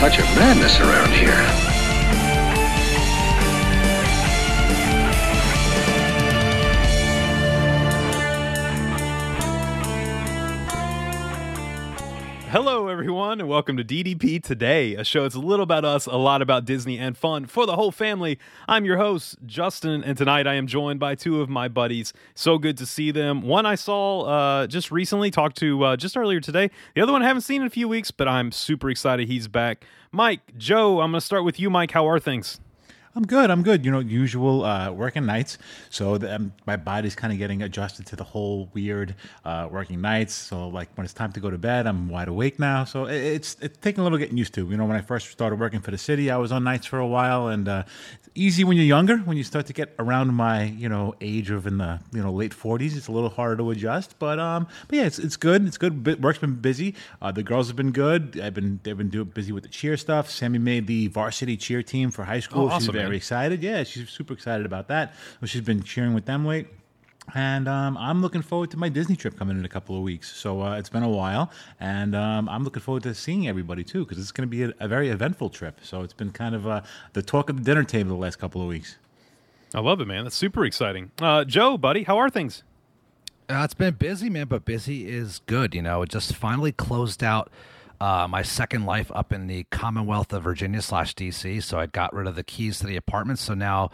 Touch of madness around here. Everyone, and welcome to DDP Today, a show that's a little about us, a lot about Disney, and fun for the whole family. I'm your host, Justin, and tonight I am joined by two of my buddies. So good to see them. One I saw uh, just recently, talked to uh, just earlier today. The other one I haven't seen in a few weeks, but I'm super excited he's back. Mike, Joe, I'm going to start with you, Mike. How are things? I'm good. I'm good. You know, usual uh, working nights, so the, um, my body's kind of getting adjusted to the whole weird uh, working nights. So like when it's time to go to bed, I'm wide awake now. So it, it's it's taking a little getting used to. You know, when I first started working for the city, I was on nights for a while, and uh, it's easy when you're younger. When you start to get around my you know age of in the you know late 40s, it's a little harder to adjust. But um, but yeah, it's it's good. It's good. Work's been busy. Uh, the girls have been good. I've been they've been doing busy with the cheer stuff. Sammy made the varsity cheer team for high school. Oh, awesome, very man. excited. Yeah, she's super excited about that. So she's been cheering with them late. And um, I'm looking forward to my Disney trip coming in a couple of weeks. So uh, it's been a while, and um, I'm looking forward to seeing everybody too, because it's going to be a, a very eventful trip. So it's been kind of uh, the talk of the dinner table the last couple of weeks. I love it, man. That's super exciting. Uh, Joe, buddy, how are things? Uh, it's been busy, man, but busy is good. You know, it just finally closed out uh, my second life up in the Commonwealth of Virginia slash DC. So I got rid of the keys to the apartment. So now,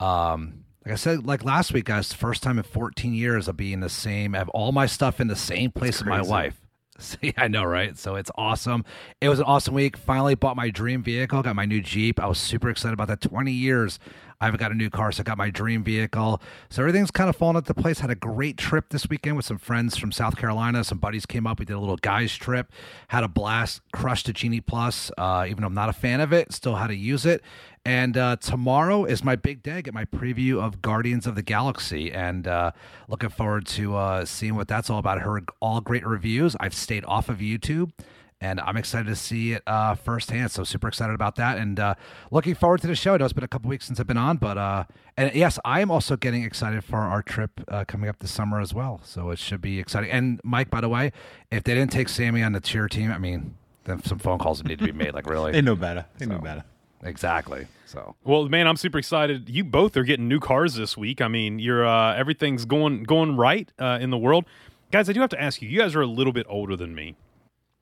um, like I said, like last week, guys, first time in 14 years of being in the same, I have all my stuff in the same place with my wife. See, I know, right? So it's awesome. It was an awesome week. Finally bought my dream vehicle, got my new Jeep. I was super excited about that. 20 years I haven't got a new car, so I got my dream vehicle. So everything's kind of fallen into place. Had a great trip this weekend with some friends from South Carolina. Some buddies came up. We did a little guys trip. Had a blast. Crushed the Genie Plus. Uh, even though I'm not a fan of it, still had to use it. And uh, tomorrow is my big day. Get my preview of Guardians of the Galaxy, and uh, looking forward to uh, seeing what that's all about. I heard all great reviews. I've stayed off of YouTube, and I'm excited to see it uh, firsthand. So super excited about that, and uh, looking forward to the show. I know it's been a couple weeks since I've been on, but uh, and yes, I am also getting excited for our trip uh, coming up this summer as well. So it should be exciting. And Mike, by the way, if they didn't take Sammy on the cheer team, I mean, then some phone calls need to be made. Like really, They know better. They know better. exactly. So Well, man, I'm super excited. You both are getting new cars this week. I mean, you're uh, everything's going going right uh, in the world, guys. I do have to ask you. You guys are a little bit older than me.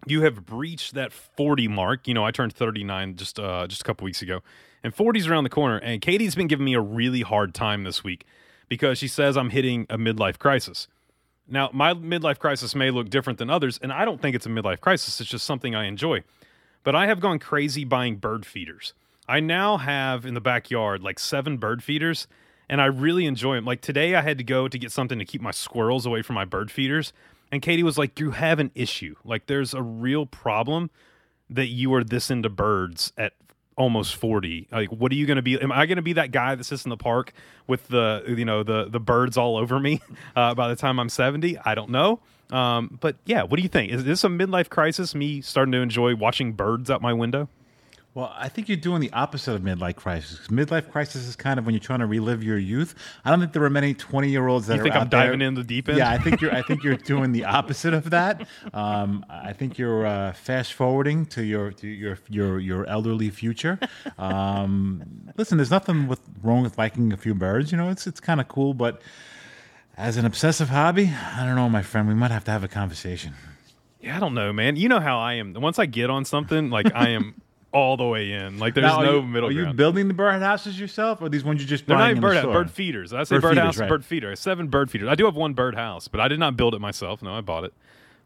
You have breached that 40 mark. You know, I turned 39 just uh, just a couple weeks ago, and 40's around the corner. And Katie's been giving me a really hard time this week because she says I'm hitting a midlife crisis. Now, my midlife crisis may look different than others, and I don't think it's a midlife crisis. It's just something I enjoy. But I have gone crazy buying bird feeders. I now have in the backyard like seven bird feeders, and I really enjoy them. Like today, I had to go to get something to keep my squirrels away from my bird feeders. And Katie was like, You have an issue. Like, there's a real problem that you are this into birds at almost 40 like what are you going to be am i going to be that guy that sits in the park with the you know the the birds all over me uh, by the time i'm 70 i don't know. Um, but yeah what do you think? Is this a midlife crisis me starting to enjoy watching birds out my window Well, I think you're doing the opposite of midlife crisis. Midlife crisis is kind of when you're trying to relive your youth. I don't think there are many 20 year olds that You are think I'm diving there- in the deep end? Yeah, I think you're. I think you're doing the opposite of that. Um, I think you're uh, fast forwarding to your to your your your elderly future. Um, listen, there's nothing with, wrong with liking a few birds. You know, it's it's kind of cool, but as an obsessive hobby, I don't know, my friend. We might have to have a conversation. yeah i don't know man you know how i am once i get on something like i am all the way in like there's Now, no you, middle Are you building the birdhouses yourself, or these ones you just they're not buying even in the bird, store? bird feeders. I say Bird bird, feeders, house, right. bird feeder. Seven bird feeders. I do have one bird house, but I did not build it myself. No, I bought it.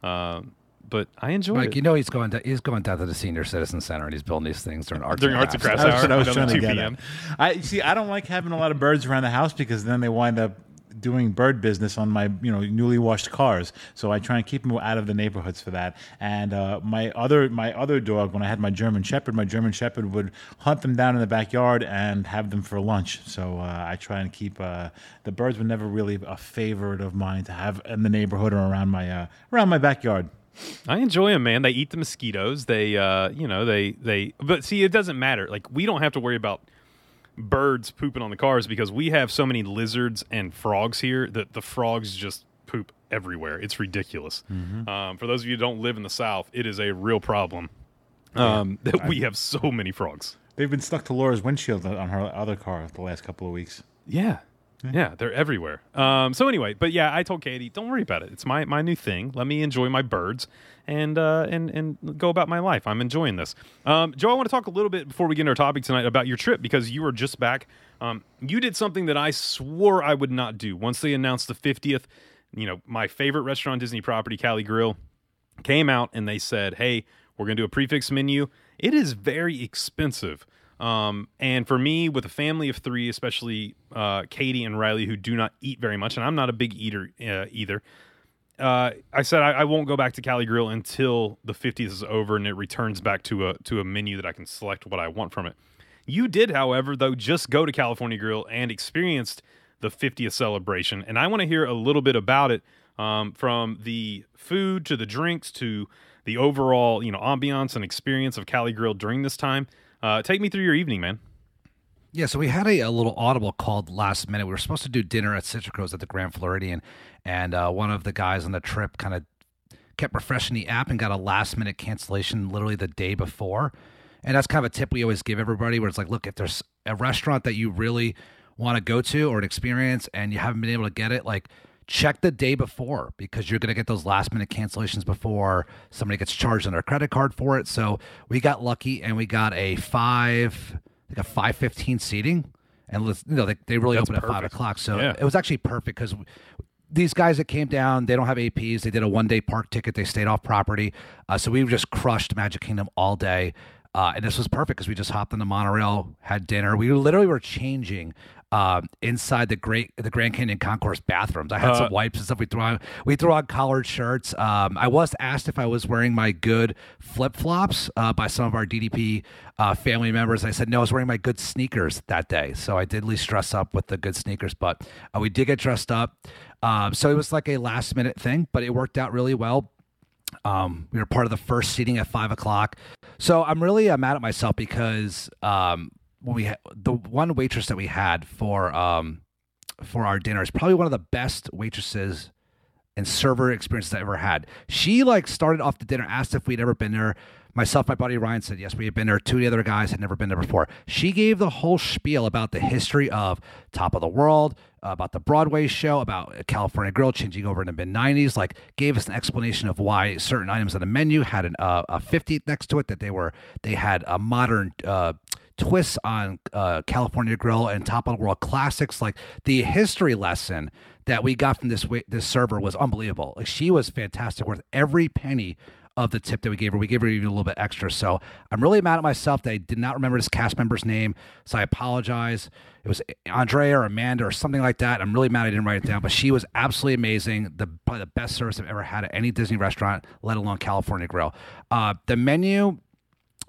Um, but I enjoy Mike, it. you know he's going to he's going down to the senior citizen center and he's building these things during arts During and arts and crafts. crafts That's what I was hour, trying to 2 get p.m. at. I see. I don't like having a lot of birds around the house because then they wind up doing bird business on my you know newly washed cars. So I try and keep them out of the neighborhoods for that. And uh, my other my other dog, when I had my German Shepherd, my German Shepherd would hunt them down in the backyard and have them for lunch. So uh, I try and keep uh, the birds were never really a favorite of mine to have in the neighborhood or around my uh, around my backyard. I enjoy them, man. They eat the mosquitoes. They, uh, you know, they, they. But see, it doesn't matter. Like we don't have to worry about birds pooping on the cars because we have so many lizards and frogs here that the frogs just poop everywhere. It's ridiculous. Um, for those of you who don't live in the South, it is a real problem um, that we have so many frogs. They've been stuck to Laura's windshield on her other car the last couple of weeks. Yeah. Yeah, they're everywhere. Um, so anyway, but yeah, I told Katie, don't worry about it. It's my, my new thing. Let me enjoy my birds and uh, and and go about my life. I'm enjoying this. Um, Joe, I want to talk a little bit before we get into our topic tonight about your trip because you were just back. Um, you did something that I swore I would not do. Once they announced the 50th, you know, my favorite restaurant Disney property, Cali Grill, came out and they said, "Hey, we're going to do a prefix menu." It is very expensive. Um, and for me, with a family of three, especially uh, Katie and Riley, who do not eat very much, and I'm not a big eater uh, either, uh, I said I, I won't go back to Cali Grill until the 50th is over and it returns back to a to a menu that I can select what I want from it. You did, however, though, just go to California Grill and experienced the 50th celebration, and I want to hear a little bit about it, um, from the food to the drinks to the overall, you know, ambiance and experience of Cali Grill during this time. Uh, take me through your evening, man. Yeah, so we had a, a little audible called last minute. We were supposed to do dinner at Citrico's at the Grand Floridian, and uh, one of the guys on the trip kind of kept refreshing the app and got a last minute cancellation literally the day before. And that's kind of a tip we always give everybody where it's like, look, if there's a restaurant that you really want to go to or an experience and you haven't been able to get it, like check the day before because you're going to get those last minute cancellations before somebody gets charged on their credit card for it. So we got lucky and we got a five, like a five fifteen seating, and let's- you know they, they really That's open at five o'clock. So Yeah. it was actually perfect because these guys that came down, they don't have APs. They did a one day park ticket. They stayed off property. Uh, so we just crushed Magic Kingdom all day. Uh, and this was perfect because we just hopped on the monorail, had dinner. We literally were changing um, inside the great the Grand Canyon Concourse bathrooms. I had Uh, some wipes and stuff. We threw on we threw on collared shirts. Um, I was asked if I was wearing my good flip flops uh, by some of our DDP uh, family members. I said no, I was wearing my good sneakers that day. So I did at least dress up with the good sneakers. But uh, we did get dressed up. Um, so it was like a last minute thing, but it worked out really well. Um, we were part of the first seating at five o'clock. So I'm really uh, mad at myself because um, when we had the one waitress that we had for um, for our dinner is probably one of the best waitresses and server experiences I ever had. She like started off the dinner, asked if we'd ever been there. Myself, my buddy Ryan said yes, we had been there. Two of the other guys had never been there before. She gave the whole spiel about the history of Top of the World, about the Broadway show, about California Grill changing over in the mid '90s. Like, gave us an explanation of why certain items on the menu had an, uh, a 50 next to it. That they were they had a modern. Uh, twists on uh, California Grill and Top of the World classics. Like the history lesson that we got from this this server was unbelievable. Like she was fantastic, worth every penny of the tip that we gave her. We gave her even a little bit extra. So I'm really mad at myself that I did not remember this cast member's name. So I apologize. It was Andrea or Amanda or something like that. I'm really mad I didn't write it down, but she was absolutely amazing. The probably the best service I've ever had at any Disney restaurant, let alone California Grill. Uh, the menu.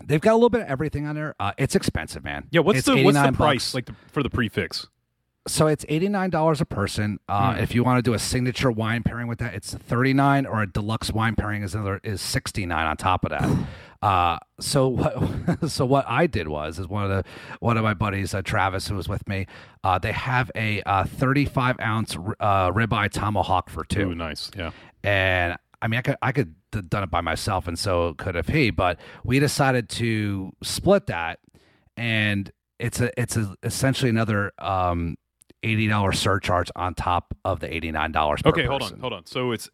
They've got a little bit of everything on there. Uh, it's expensive, man. Yeah, what's It's the what's the price bucks. like the, for the prefix? So it's eighty nine dollars a person. Uh, If you want to do a signature wine pairing with that, it's thirty nine, or a deluxe wine pairing is another is sixty nine on top of that. Uh, so what? So what I did was is one of the one of my buddies, uh, Travis, who was with me. Uh, they have a uh, thirty five ounce uh, ribeye tomahawk for two Ooh, nice. Yeah. and I mean, I could I could have done it by myself, and so could have he. But we decided to split that, and it's a it's a, essentially another um, eighty dollars surcharge on top of the eighty nine dollars. Okay, hold on, hold on. So it's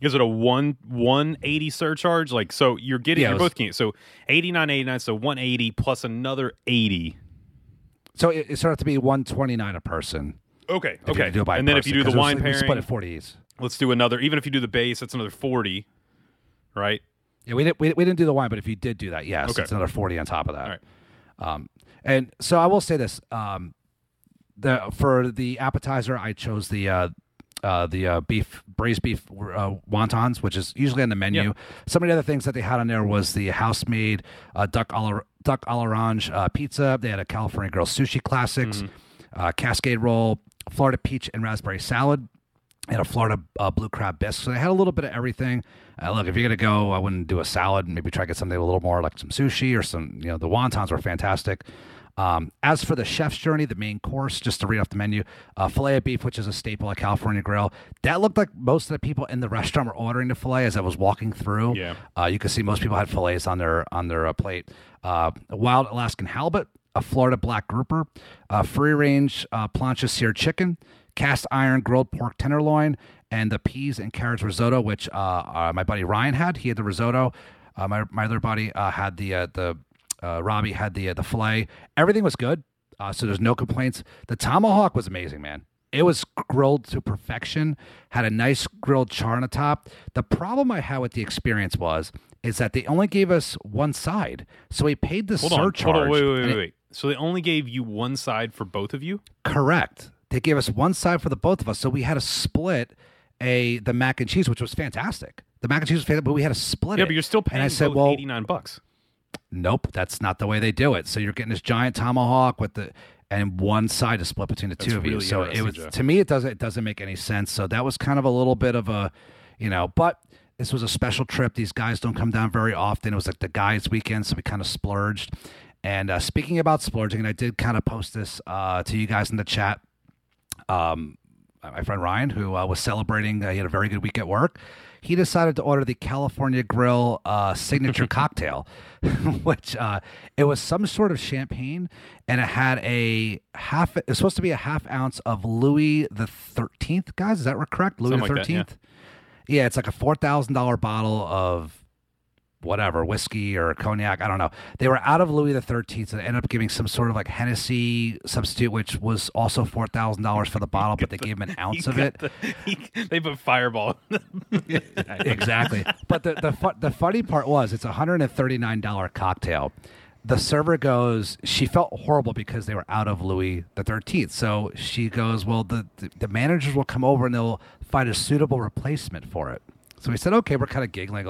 is it a one one eighty surcharge? Like so you're getting Yeah, you're was- both getting so eighty nine eighty nine, so one eighty plus another eighty. So it, it started to be one twenty nine a person. Okay, okay. do it by and then if you do the was- wine we pairing, split it forties. Let's do another. Even if you do the base, that's another forty, right? Yeah, we didn't we, we didn't do the wine, but if you did do that, yes, Okay. it's another forty on top of that. All right. Um, and so I will say this: um, the for the appetizer, I chose the uh, uh, the uh, beef braised beef uh, wontons, which is usually on the menu. Yeah. Some of the other things that they had on there was the house made uh, duck a la, duck a l'orange uh, pizza. They had a California Grill sushi classics, uh, Cascade roll, Florida peach and raspberry salad. And a Florida uh, blue crab bisque. So they had a little bit of everything. Uh, look, if you're gonna go, I wouldn't do a salad. and Maybe try to get something a little more like some sushi or some. You know, the wontons were fantastic. Um, as for the chef's journey, the main course, just to read off the menu, uh, filet of beef, which is a staple at California Grill. That looked like most of the people in the restaurant were ordering the filet as I was walking through. Yeah. Uh, you could see most people had fillets on their on their uh, plate. Uh, a wild Alaskan halibut, a Florida black grouper, a free range uh, plancha seared chicken, cast iron grilled pork tenderloin, and the peas and carrots risotto, which uh, uh, my buddy Ryan had. He had the risotto. Uh, my my other buddy uh, had the uh, the uh, Robbie had the uh, the fillet. Everything was good, uh, so there's no complaints. The tomahawk was amazing, man. It was grilled to perfection. Had a nice grilled char on the top. The problem I had with the experience was is that they only gave us one side, so we paid the Hold on, surcharge. hold on, wait, wait, and wait, it- wait. So they only gave you one side for both of you? Correct. They gave us one side for the both of us, so we had to split a the mac and cheese, which was fantastic. The mac and cheese was fantastic, but we had to split Yeah, it. but you're still paying. And I said, well, 89 bucks. nope, that's not the way they do it. So you're getting this giant tomahawk with the and one side is split between the two That's of you. So it was Jeff. to me it doesn't it doesn't make any sense. So that was kind of a little bit of a you know, but this was a special trip. These guys don't come down very often. It was like the guys' weekend, so we kind of splurged. And uh, speaking about splurging, and I did kind of post this uh, to you guys in the chat um, my friend Ryan, who uh, was celebrating, uh, he had a very good week at work. He decided to order the California Grill uh, signature cocktail, which uh, it was some sort of champagne, and it had a half. It's supposed to be a half ounce of Louis the Thirteenth, guys. Is that correct? Louis Something the like yeah. Thirteenth. yeah, it's like a four thousand dollar bottle of whatever whiskey or cognac. I don't know. They were out of Louis the Thirteenth, and they ended up giving some sort of like Hennessy substitute, which was also four thousand dollars for the bottle, but they gave him an ounce of it. they put Fireball. exactly. But the the fu- the funny part was it's a hundred and thirty nine dollar cocktail. The server goes. She felt horrible because they were out of Louis the Thirteenth. So she goes, "Well, the, the the managers will come over and they'll find a suitable replacement for it." So we said, "Okay." We're kind of giggling.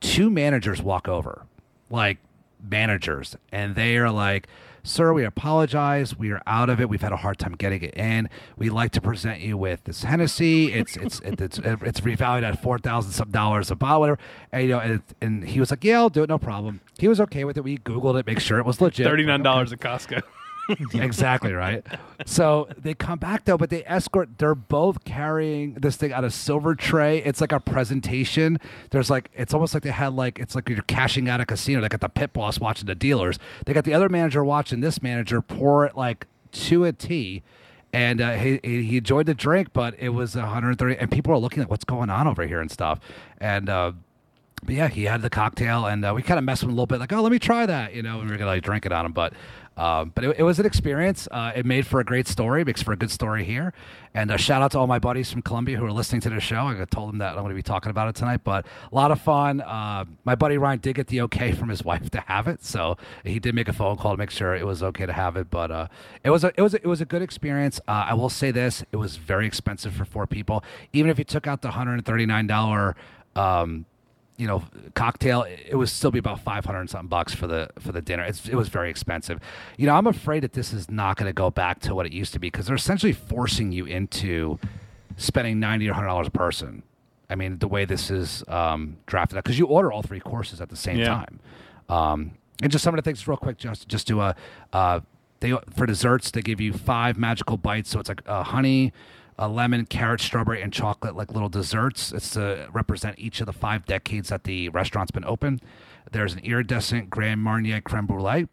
Two managers walk over, like managers, and they are like, "Sir, we apologize. We are out of it. We've had a hard time getting it in. We'd like to present you with this Hennessy. It's it's it's it's, it's revalued at four thousand some dollars a bottle, whatever." And you know, and, and he was like, "Yeah, I'll do it. No problem." He was okay with it. We googled it, make sure it was legit. $39 at Costco. exactly right. So they come back though, but they escort. They're both carrying this thing on a silver tray. It's like a presentation. There's like it's almost like they had like it's like you're cashing out a casino. They got the pit boss watching the dealers. They got the other manager watching this manager pour it like to a tea. And uh, he he enjoyed the drink, but it was 130, and people are looking at what's going on over here and stuff. And uh, but yeah, he had the cocktail, and uh, we kind of messed with him a little bit, like, oh, let me try that, you know, and we are gonna like drink it on him, but. Um, but it, it was an experience. Uh, it made for a great story. Makes for a good story here. And uh, shout out to all my buddies from Columbia who are listening to the show. I told them that I'm going to be talking about it tonight. But a lot of fun. Uh, my buddy Ryan did get the okay from his wife to have it, so he did make a phone call to make sure it was okay to have it. But uh, it was a, it was a, it was a good experience. Uh, I will say this: it was very expensive for four people. Even if you took out the 139 dollar. Um, you know, cocktail, it would still be about five hundred and something bucks for the for the dinner. It's, it was very expensive. You know, I'm afraid that this is not going to go back to what it used to be because they're essentially forcing you into spending ninety or hundred dollars a person. I mean, the way this is um, drafted because you order all three courses at the same Yeah. time. Um, and just some of the things, real quick, just just do a uh, they for desserts they give you five magical bites. So it's like uh, honey, a lemon, carrot, strawberry, and chocolate, like little desserts. It's to represent each of the five decades that the restaurant's been open. There's an iridescent Grand Marnier creme brulee,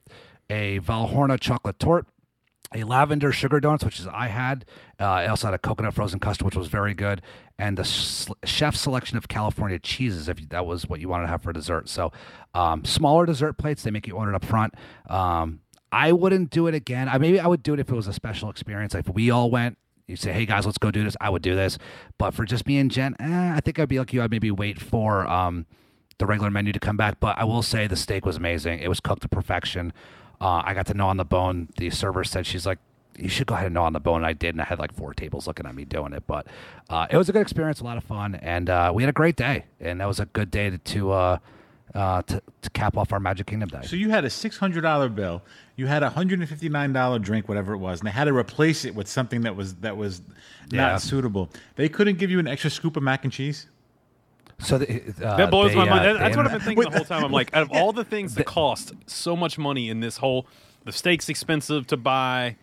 a Valrhona chocolate tort, a lavender sugar donuts, which is I had. Uh, I also had a coconut frozen custard, which was very good, and the s- chef selection of California cheeses, if that was what you wanted to have for dessert. So, um, smaller dessert plates, they make you order it up front. Um, I wouldn't do it again. I maybe I would do it if it was a special experience. Like we all went, you say, "Hey guys, let's go do this." I would do this, but for just me and Jen, eh, I think I'd be like you. I'd maybe wait for um, the regular menu to come back. But I will say the steak was amazing. It was cooked to perfection. Uh, I got to know on the bone. The server said she's like, you should go ahead and gnaw on the bone. And I did, and I had like four tables looking at me doing it. But uh, it was a good experience, a lot of fun, and uh, we had a great day. And that was a good day to to, uh, uh, to, to cap off our Magic Kingdom day. So you had a six hundred dollar bill. You had a hundred and fifty nine dollar drink, whatever it was, and they had to replace it with something that was that was Yeah. not suitable. They couldn't give you an extra scoop of mac and cheese. So the, uh, That blows they, my uh, mind. That- That's what I've been thinking the whole time. I'm like, out of all the things that cost so much money in this whole, the steak's expensive to buy,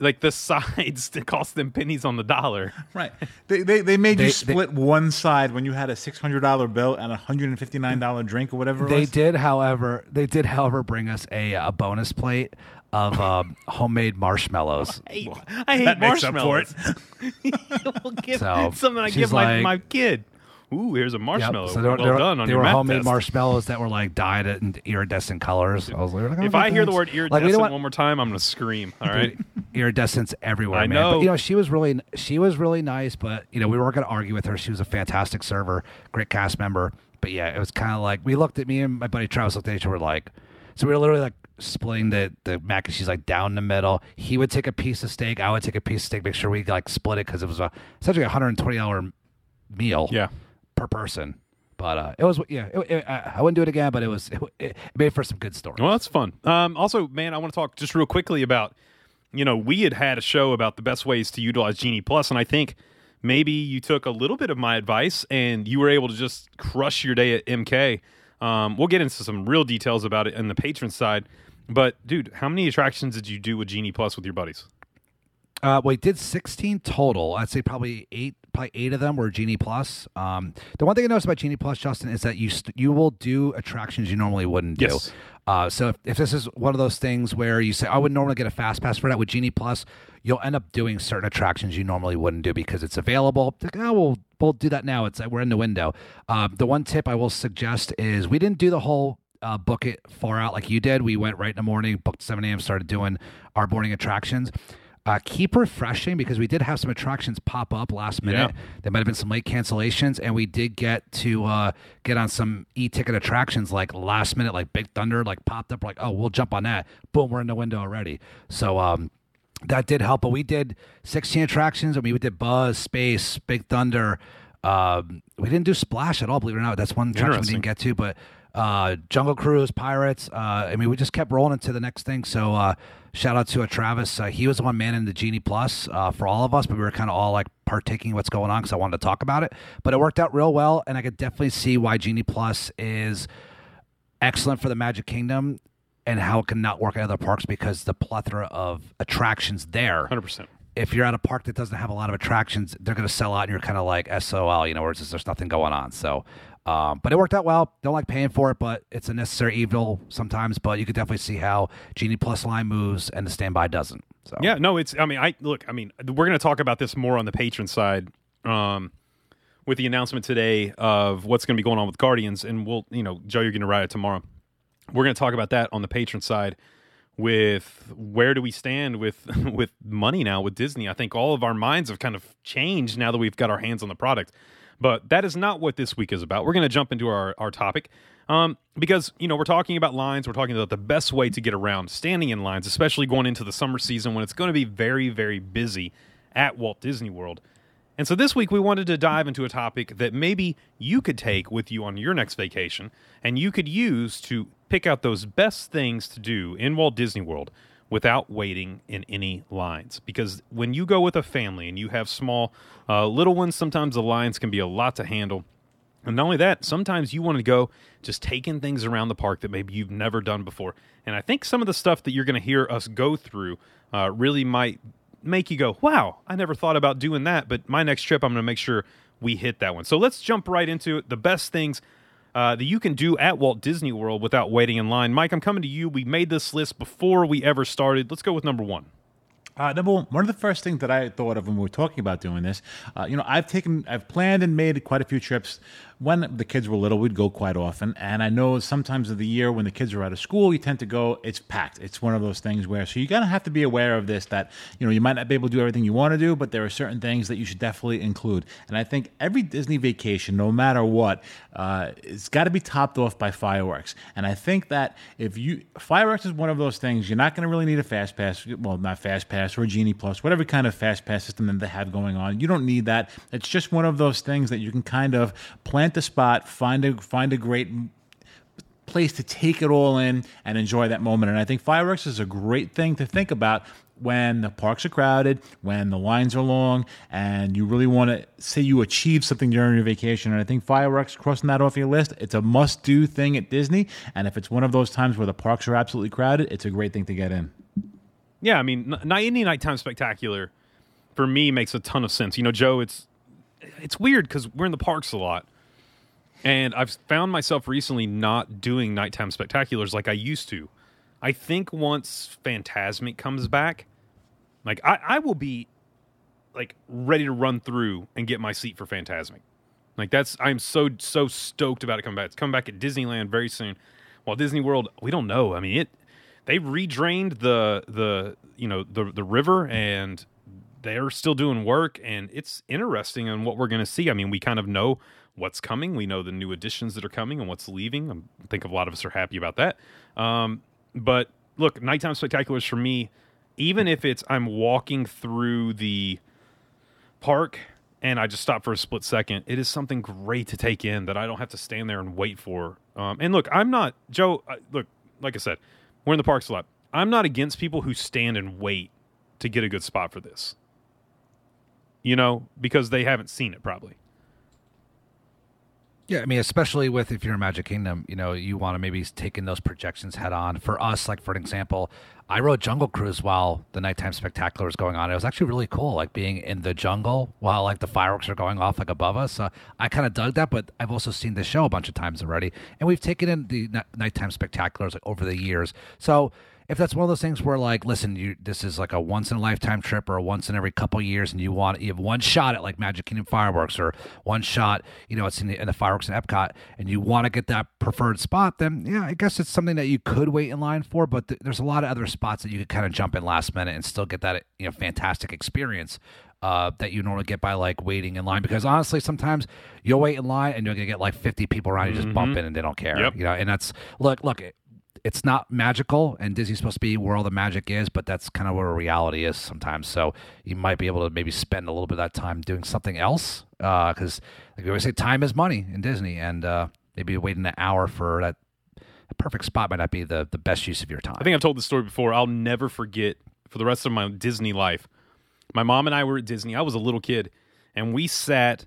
like the sides that cost them pennies on the dollar. Right. They they, they made They- you they- split one side when you had a six hundred dollar bill and a hundred and fifty nine dollar drink or whatever. It They was. did, however, they did, however, bring us a a bonus plate of um, homemade marshmallows. I hate, I hate That makes up for marshmallows. it. We'll give So, something I she's give my, like- my kid. Ooh, here's a Yep. marshmallow. So they were, well they were, done on they your were homemade test. marshmallows that were like dyed in iridescent colors. I was like, If I hear the word Like, iridescent want- one more time, I'm going to scream. All right. iridescence everywhere. I man. know. But, you know, she was really she was really nice, but you know, we weren't going to argue with her. She was a fantastic server, great cast member. But yeah, it was kind of like we looked at me and my buddy Travis looked at each other like, so we were literally like splitting the the mac and cheese like down the middle. He would take a piece of steak, I would take a piece of steak, make sure we like split it because it was a essentially a hundred and twenty dollar meal. Yeah. Per person. But uh, it was yeah, it, it, I wouldn't do it again. But it was it, it made for some good stories. Well, that's fun. Um, also, man, I want to talk just real quickly about, you know, we had had a show about the best ways to utilize Genie Plus, and I think maybe you took a little bit of my advice and you were able to just crush your day at MK. Um, we'll get into some real details about it in the patron side. But, dude, how many attractions did you do with Genie Plus with your buddies? Uh, we did 16 total. I'd say probably eight, probably eight of them were Genie Plus. Um, the one thing I noticed about Genie Plus, Justin, is that you st- you will do attractions you normally wouldn't do. Yes. Uh, so if, if this is one of those things where you say I would normally get a fast pass for that with Genie Plus, you'll end up doing certain attractions you normally wouldn't do because it's available. Like, oh, we'll we'll do that now. It's we're in the window. Um, the one tip I will suggest is we didn't do the whole uh, book it far out like you did. We went right in the morning, booked 7 a.m., started doing our morning attractions. Uh, keep refreshing because we did have some attractions pop up last minute. Yeah. There might have been some late cancellations, and we did get to uh, get on some e-ticket attractions like last minute, like Big Thunder, like popped up, like oh we'll jump on that. Boom, we're in the window already. So um, that did help. But we did 16 attractions. I mean, we did Buzz, Space, Big Thunder. Um, we didn't do Splash at all, believe it or not. That's one attraction we didn't get to. But uh, Jungle Cruise, Pirates. Uh, I mean, we just kept rolling into the next thing. So uh, shout out to uh, Travis. Uh, he was the one manning the Genie Plus uh, for all of us, but we were kind of all like partaking what's going on because I wanted to talk about it. But it worked out real well, and I could definitely see why Genie Plus is excellent for the Magic Kingdom and how it can not work at other parks because the plethora of attractions there. 100%. If you're at a park that doesn't have a lot of attractions, they're going to sell out, and you're kind of like SOL, you know, where it's just, there's nothing going on. So, um, but it worked out well. Don't like paying for it, but it's a necessary evil sometimes. But you could definitely see how Genie Plus line moves and the standby doesn't. So Yeah, no, it's. I mean, I look. I mean, we're going to talk about this more on the patron side, um, with the announcement today of what's going to be going on with Guardians, and we'll, you know, Joe, you're going to write it tomorrow. We're going to talk about that on the patron side. With where do we stand with with money now with Disney? I think all of our minds have kind of changed now that we've got our hands on the product. But that is not what this week is about. We're going to jump into our, our topic um, because, you know, we're talking about lines. We're talking about the best way to get around standing in lines, especially going into the summer season when it's going to be very, very busy at Walt Disney World. And so this week we wanted to dive into a topic that maybe you could take with you on your next vacation and you could use to pick out those best things to do in Walt Disney World without waiting in any lines. Because when you go with a family and you have small uh, little ones, sometimes the lines can be a lot to handle. And not only that, sometimes you want to go just taking things around the park that maybe you've never done before. And I think some of the stuff that you're going to hear us go through uh, really might make you go, wow, I never thought about doing that. But my next trip, I'm going to make sure we hit that one. So let's jump right into it. The best things uh, that you can do at Walt Disney World without waiting in line. Mike, I'm coming to you. We made this list before we ever started. Let's go with number one. Uh, number one, one of the first things that I thought of when we were talking about doing this, uh, you know, I've taken, I've planned and made quite a few trips when the kids were little, we'd go quite often. And I know sometimes of the year when the kids are out of school, you tend to go. It's packed. It's one of those things where so you gotta have to be aware of this. That you know you might not be able to do everything you want to do, but there are certain things that you should definitely include. And I think every Disney vacation, no matter what, uh, it's got to be topped off by fireworks. And I think that if you fireworks is one of those things, you're not going to really need a fast pass. Well, not fast pass or genie plus, whatever kind of fast pass system that they have going on. You don't need that. It's just one of those things that you can kind of plant the spot, find a find a great place to take it all in and enjoy that moment. And I think fireworks is a great thing to think about when the parks are crowded, when the lines are long, and you really want to say you achieve something during your vacation. And I think fireworks, crossing that off your list, it's a must do thing at Disney. And if it's one of those times where the parks are absolutely crowded, it's a great thing to get in. Yeah, I mean, n- Indie Nighttime Spectacular for me makes a ton of sense. You know, Joe, it's it's weird because we're in the parks a lot, and I've found myself recently not doing nighttime spectaculars like I used to. I think once Fantasmic comes back, like I, I will be like ready to run through and get my seat for Fantasmic. Like that's I'm so so stoked about it coming back. It's coming back at Disneyland very soon. While Disney World, we don't know. I mean it they redrained the the you know the the river and they're still doing work and it's interesting on what we're going to see. I mean, we kind of know what's coming. We know the new additions that are coming and what's leaving. I think a lot of us are happy about that. Um, but look, nighttime spectaculars for me, even if it's I'm walking through the park and I just stop for a split second, it is something great to take in that I don't have to stand there and wait for. Um, and look, I'm not Joe. I, look, like I said, we're in the parks a lot. I'm not against people who stand and wait to get a good spot for this. You know, because they haven't seen it probably. Yeah, I mean, especially with if you're in Magic Kingdom, you know, you want to maybe take in those projections head on. For us, like for an example, I rode Jungle Cruise while the nighttime spectacular was going on. It was actually really cool, like being in the jungle while like the fireworks are going off like above us. I kind of dug that, but I've also seen the show a bunch of times already, and we've taken in the nighttime spectaculars like over the years. So if that's one of those things where like listen you this is like a once in a lifetime trip or a once in every couple years and you want you have one shot at like magic kingdom fireworks or one shot you know it's in the, in the fireworks in epcot and you want to get that preferred spot then yeah i guess it's something that you could wait in line for but th- there's a lot of other spots that you could kind of jump in last minute and still get that you know fantastic experience uh, that you normally get by like waiting in line because honestly sometimes you'll wait in line and you're gonna get like 50 people around you just bump in and they don't care Yep. you know and that's look look it's not magical and disney's supposed to be where all the magic is but that's kind of where reality is sometimes so you might be able to maybe spend a little bit of that time doing something else because like we always say time is money in disney and uh, maybe waiting an hour for that perfect spot might not be the, the best use of your time I think I've told this story before. I'll never forget for the rest of my Disney life. My mom and I were at Disney. I was a little kid, and we sat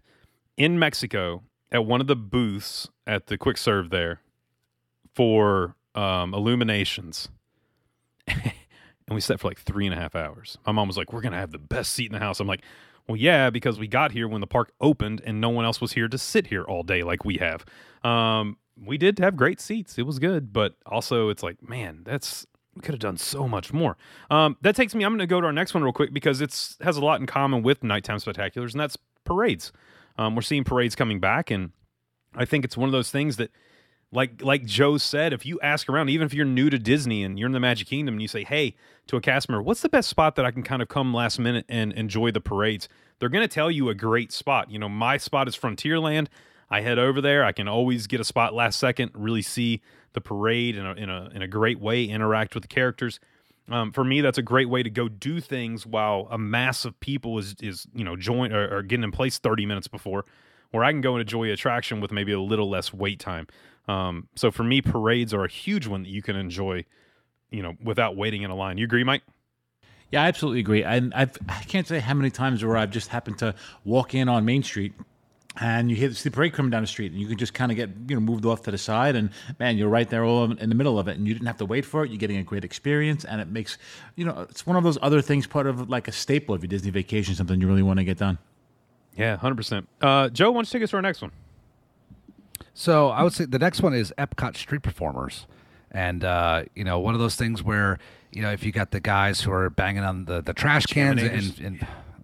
in Mexico at one of the booths at the quick serve there for um, illuminations. and we sat for like three and a half hours. My mom was like, We're going to have the best seat in the house. I'm like, Well, yeah, because we got here when the park opened and no one else was here to sit here all day like we have. Um, we did have great seats. It was good, but also it's like, man, that's we could have done so much more. Um, that takes me. I'm going to go to our next one real quick because it's has a lot in common with nighttime spectaculars, and that's parades. Um, we're seeing parades coming back, and I think it's one of those things that, like like Joe said, if you ask around, even if you're new to Disney and you're in the Magic Kingdom, and you say, "Hey," to a cast member, "What's the best spot that I can kind of come last minute and enjoy the parades?" They're going to tell you a great spot. You know, my spot is Frontierland. I head over there. I can always get a spot last second, really see the parade in a in a in a great way, interact with the characters. Um, for me, that's a great way to go do things while a mass of people is is you know join or, or getting in place thirty minutes before, where I can go and enjoy attraction with maybe a little less wait time. Um, so for me, parades are a huge one that you can enjoy, you know, without waiting in a line. You agree, Mike? Yeah, I absolutely agree. And I've, I can't say how many times where I've just happened to walk in on Main Street and you hear the parade coming down the street and you can just kind of get you know moved off to the side and man you're right there all in the middle of it and you didn't have to wait for it you're getting a great experience and it makes you know it's one of those other things part of like a staple of your disney vacation something you really want to get done Yeah, hundred percent. Uh, Joe, why don't you take us to our next one? So I would say the next one is Epcot Street Performers, and uh, you know one of those things where you know if you got the guys who are banging on the, the trash cans and,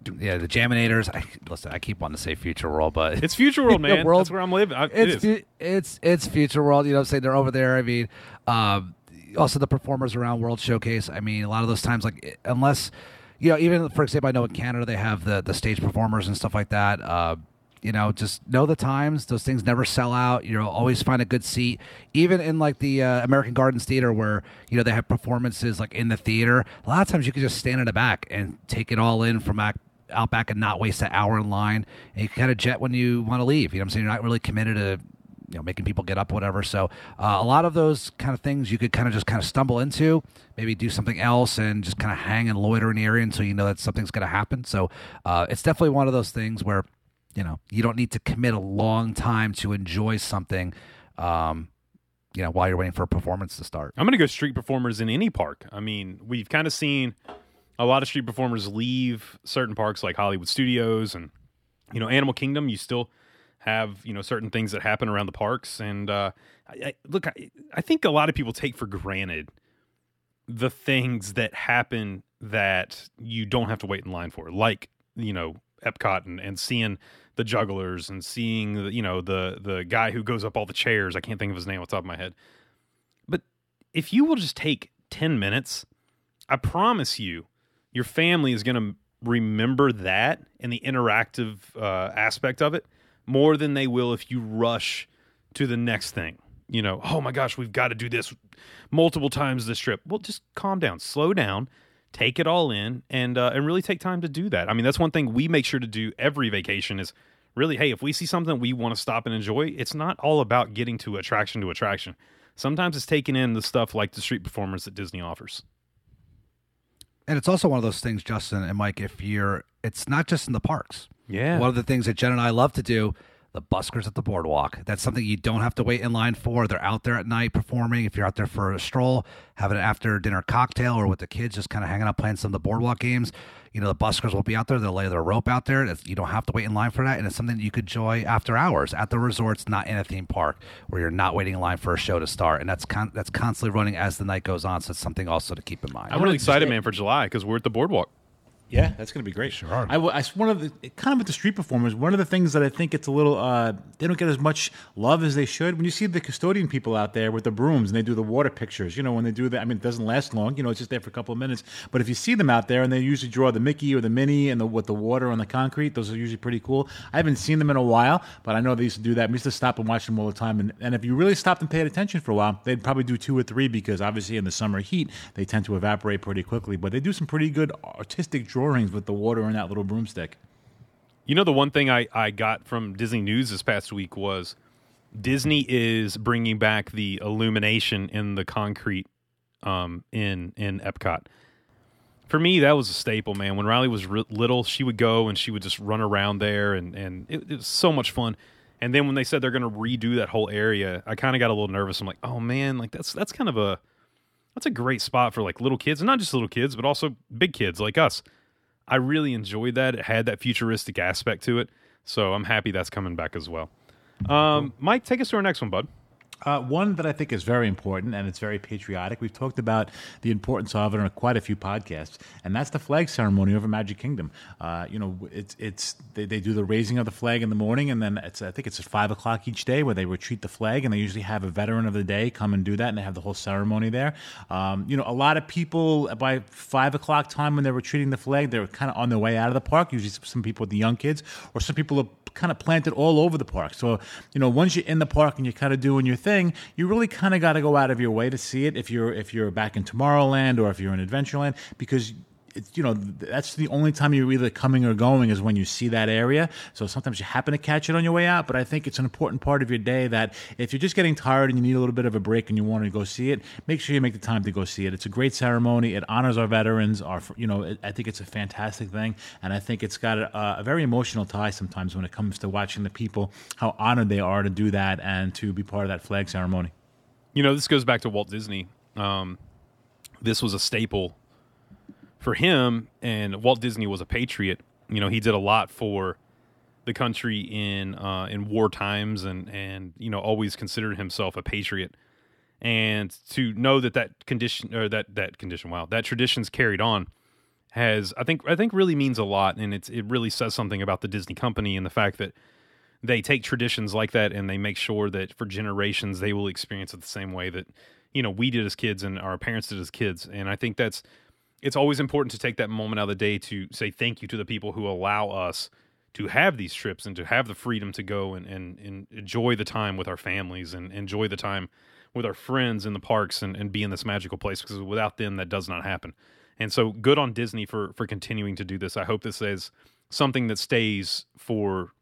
and yeah, the Jaminators. I, listen, I keep wanting to say Future World, but It's Future World, man. world- That's where I'm living. I, it it's it's it's Future World. You know, what I'm saying they're over there. I mean, um, also the performers around World Showcase. I mean, a lot of those times, like unless you know, even for example, I know in Canada they have the the stage performers and stuff like that. Uh, you know, just know the times. Those things never sell out. You'll always find a good seat. Even in like the uh, American Gardens Theater, where you know they have performances like in the theater. A lot of times you can just stand in the back and take it all in from back out back and not waste an hour in line. And you can kind of jet when you want to leave. You know I'm saying? You're not really committed to you know making people get up whatever so uh, a lot of those kind of things you could kind of just kind of stumble into maybe do something else and just kind of hang and loiter in the area until you know that something's going to happen so uh, it's definitely one of those things where you know you don't need to commit a long time to enjoy something um, you know while you're waiting for a performance to start I'm going to go street performers in any park. I mean, we've kind of seen a lot of street performers leave certain parks like Hollywood Studios and you know Animal Kingdom. You still have you know certain things that happen around the parks, and uh, I, I, look, I, I think a lot of people take for granted the things that happen that you don't have to wait in line for, like you know Epcot and, and seeing the jugglers and seeing the, you know the the guy who goes up all the chairs. I can't think of his name off the top of my head, but if you will just take 10 minutes, I promise you, your family is going to remember that and the interactive uh, aspect of it more than they will if you rush to the next thing. You know, oh my gosh, we've got to do this multiple times this trip. Well, just calm down, slow down, take it all in, and uh, and really take time to do that. I mean, that's one thing we make sure to do every vacation is really, hey, if we see something we want to stop and enjoy, it's not all about getting to attraction to attraction. Sometimes it's taking in the stuff like the street performers that Disney offers. and it's also one of those things justin and mike if you're it's not just in the parks Yeah. One of the things that Jen and I love to do, the buskers at the boardwalk. That's something you don't have to wait in line for. They're out there at night performing. If you're out there for a stroll, having an after dinner cocktail or with the kids just kind of hanging out playing some of the boardwalk games, you know, the buskers will be out there. They'll lay their rope out there. It's- You don't have to wait in line for that. And it's something that you could enjoy after hours at the resorts, not in a theme park where you're not waiting in line for a show to start. And that's con- that's constantly running as the night goes on. So it's something also to keep in mind. I'm really excited, man, for July because we're at the boardwalk. Yeah, that's going to be great. Sure. I, I- one of the kind of with the street performers. One of the things that I think it's a little uh, they don't get as much love as they should. When you see the custodian people out there with the brooms and they do the water pictures, you know, when they do that, I mean, it doesn't last long. You know, it's just there for a couple of minutes. But if you see them out there and they usually draw the Mickey or the Minnie and the with the water on the concrete, those are usually pretty cool. I haven't seen them in a while, but I know they used to do that. We used to stop and watch them all the time. And, and if you really stopped and paid attention for a while, they'd probably do two or three because obviously in the summer heat they tend to evaporate pretty quickly. But they do some pretty good artistic drawings with the water in that little broomstick. You know, the one thing I, I got from Disney News this past week was Disney is bringing back the illumination in the concrete um, in in Epcot. For me, that was a staple, man. When Riley was little, she would go and she would just run around there, and and it, it was so much fun. And then when they said they're going to redo that whole area, I kind of got a little nervous. I'm like, oh man, like that's that's kind of a that's a great spot for like little kids, and not just little kids, but also big kids like us. I really enjoyed that. It had that futuristic aspect to it. So I'm happy that's coming back as well. Um, Mike, take us to our next one, bud. Uh, one that I think is very important and it's very patriotic. We've talked about the importance of it on quite a few podcasts, and that's the flag ceremony over Magic Kingdom. Uh, you know, it's it's they, they do the raising of the flag in the morning, and then it's I think it's at five o'clock each day where they retreat the flag, and they usually have a veteran of the day come and do that, and they have the whole ceremony there. Um, you know, a lot of people by five o'clock time when they're retreating the flag, they're kind of on their way out of the park. Usually, some people with the young kids, or some people kind of planted all over the park. So, you know, once you're in the park and you're kind of doing your thing, you really kind of got to go out of your way to see it if you're if you're back in Tomorrowland or if you're in Adventureland because it's you know that's the only time you're either coming or going is when you see that area. So sometimes you happen to catch it on your way out, but I think it's an important part of your day that if you're just getting tired and you need a little bit of a break and you want to go see it, make sure you make the time to go see it. It's a great ceremony. It honors our veterans. Our you know I think it's a fantastic thing, and I think it's got a, a very emotional tie sometimes when it comes to watching the people how honored they are to do that and to be part of that flag ceremony. You know, this goes back to Walt Disney. Um, this was a staple for him, and Walt Disney was a patriot. You know, he did a lot for the country in uh, in war times, and and you know always considered himself a patriot. And to know that that condition or that that condition, wow, that tradition's carried on, has I think I think really means a lot, and it's it really says something about the Disney company and the fact that they take traditions like that and they make sure that for generations they will experience it the same way that you know we did as kids and our parents did as kids. And I think that's it's always important to take that moment out of the day to say thank you to the people who allow us to have these trips and to have the freedom to go and, and, and enjoy the time with our families and enjoy the time with our friends in the parks and, and be in this magical place because without them that does not happen. And so good on Disney for for continuing to do this. I hope this is something that stays for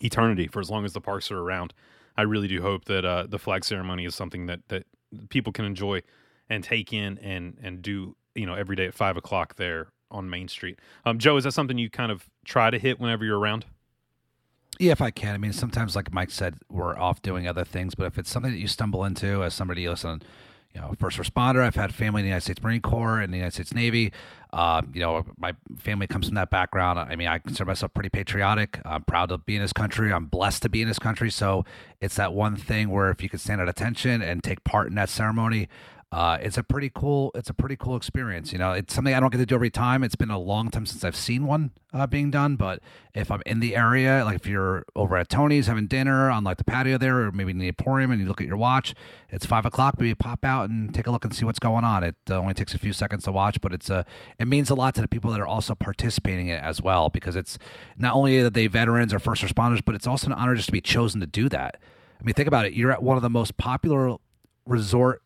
eternity for as long as the parks are around. I really do hope that uh, the flag ceremony is something that that people can enjoy and take in and and do you know every day at five o'clock there on Main Street. Um, Joe, is that something you kind of try to hit whenever you're around? Yeah, if I can. I mean, sometimes, like Mike said, we're off doing other things. But if it's something that you stumble into as somebody listen, you know, first responder, I've had family in the United States Marine Corps and the United States Navy. Uh, you know, my family comes from that background. I mean, I consider myself pretty patriotic. I'm proud to be in this country. I'm blessed to be in this country. So it's that one thing where if you could stand at attention and take part in that ceremony, uh, it's a pretty cool it's a pretty cool experience you know? It's something i don't get to do every time. It's been a long time since i've seen one uh, being done but if i'm in the area like if you're over at tony's having dinner on like the patio there or maybe in the emporium and you look at your watch it's five o'clock maybe pop out and take a look and see what's going on. It uh, only takes a few seconds to watch but it's a it means a lot to the people that are also participating in it as well because it's not only that they veterans or first responders but it's also an honor just to be chosen to do that. I mean think about it. You're at one of the most popular resort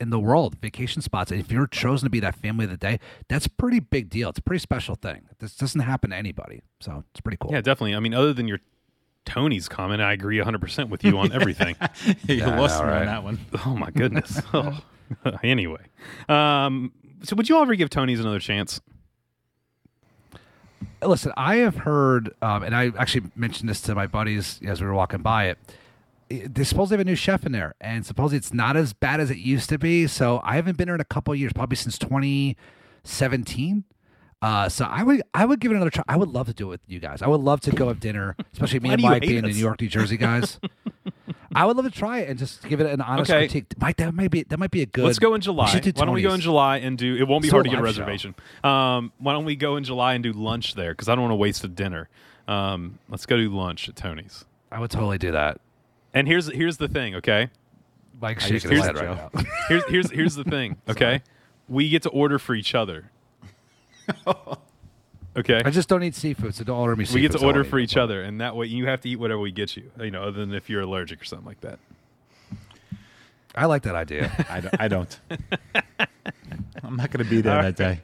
in the world, vacation spots. And if you're chosen to be that family of the day, that's a pretty big deal. It's a pretty special thing. This doesn't happen to anybody. So it's pretty cool. Yeah, definitely. I mean, other than your Tony's comment, I agree 100% with you on everything. you Yeah, lost I know, me on that one. oh, my goodness. Oh. anyway. Um, so, would you ever give Tony's another chance? Listen, I have heard, um, and I actually mentioned this to my buddies as we were walking by it. They supposedly have a new chef in there, and supposedly it's not as bad as it used to be. So I haven't been there in a couple of years, probably since 2017. Uh, so I would I would give it another try. I would love to do it with you guys. I would love to go have dinner, especially me and Mike being the? New York, New Jersey guys. I would love to try it and just give it an honest Okay. critique. Mike, that might be that might be a good. Let's go in July. do Why don't we go in July and do? It won't be Let's hard to get a reservation. Um, why don't we go in July and do lunch there? Because I don't want to waste a dinner. Um, let's go do lunch at Tony's. I would totally do that. And here's here's the thing, okay? Mike's I shaking his to head like right now. Here's here's here's the thing, okay? We get to order for each other. Okay. I just don't eat seafood, so don't order me seafood. we get to order for each it. other, and that way you have to eat whatever we get you. You know, other than if you're allergic or something like that. I like that idea. I don't. I don't. I'm not going to be there that day.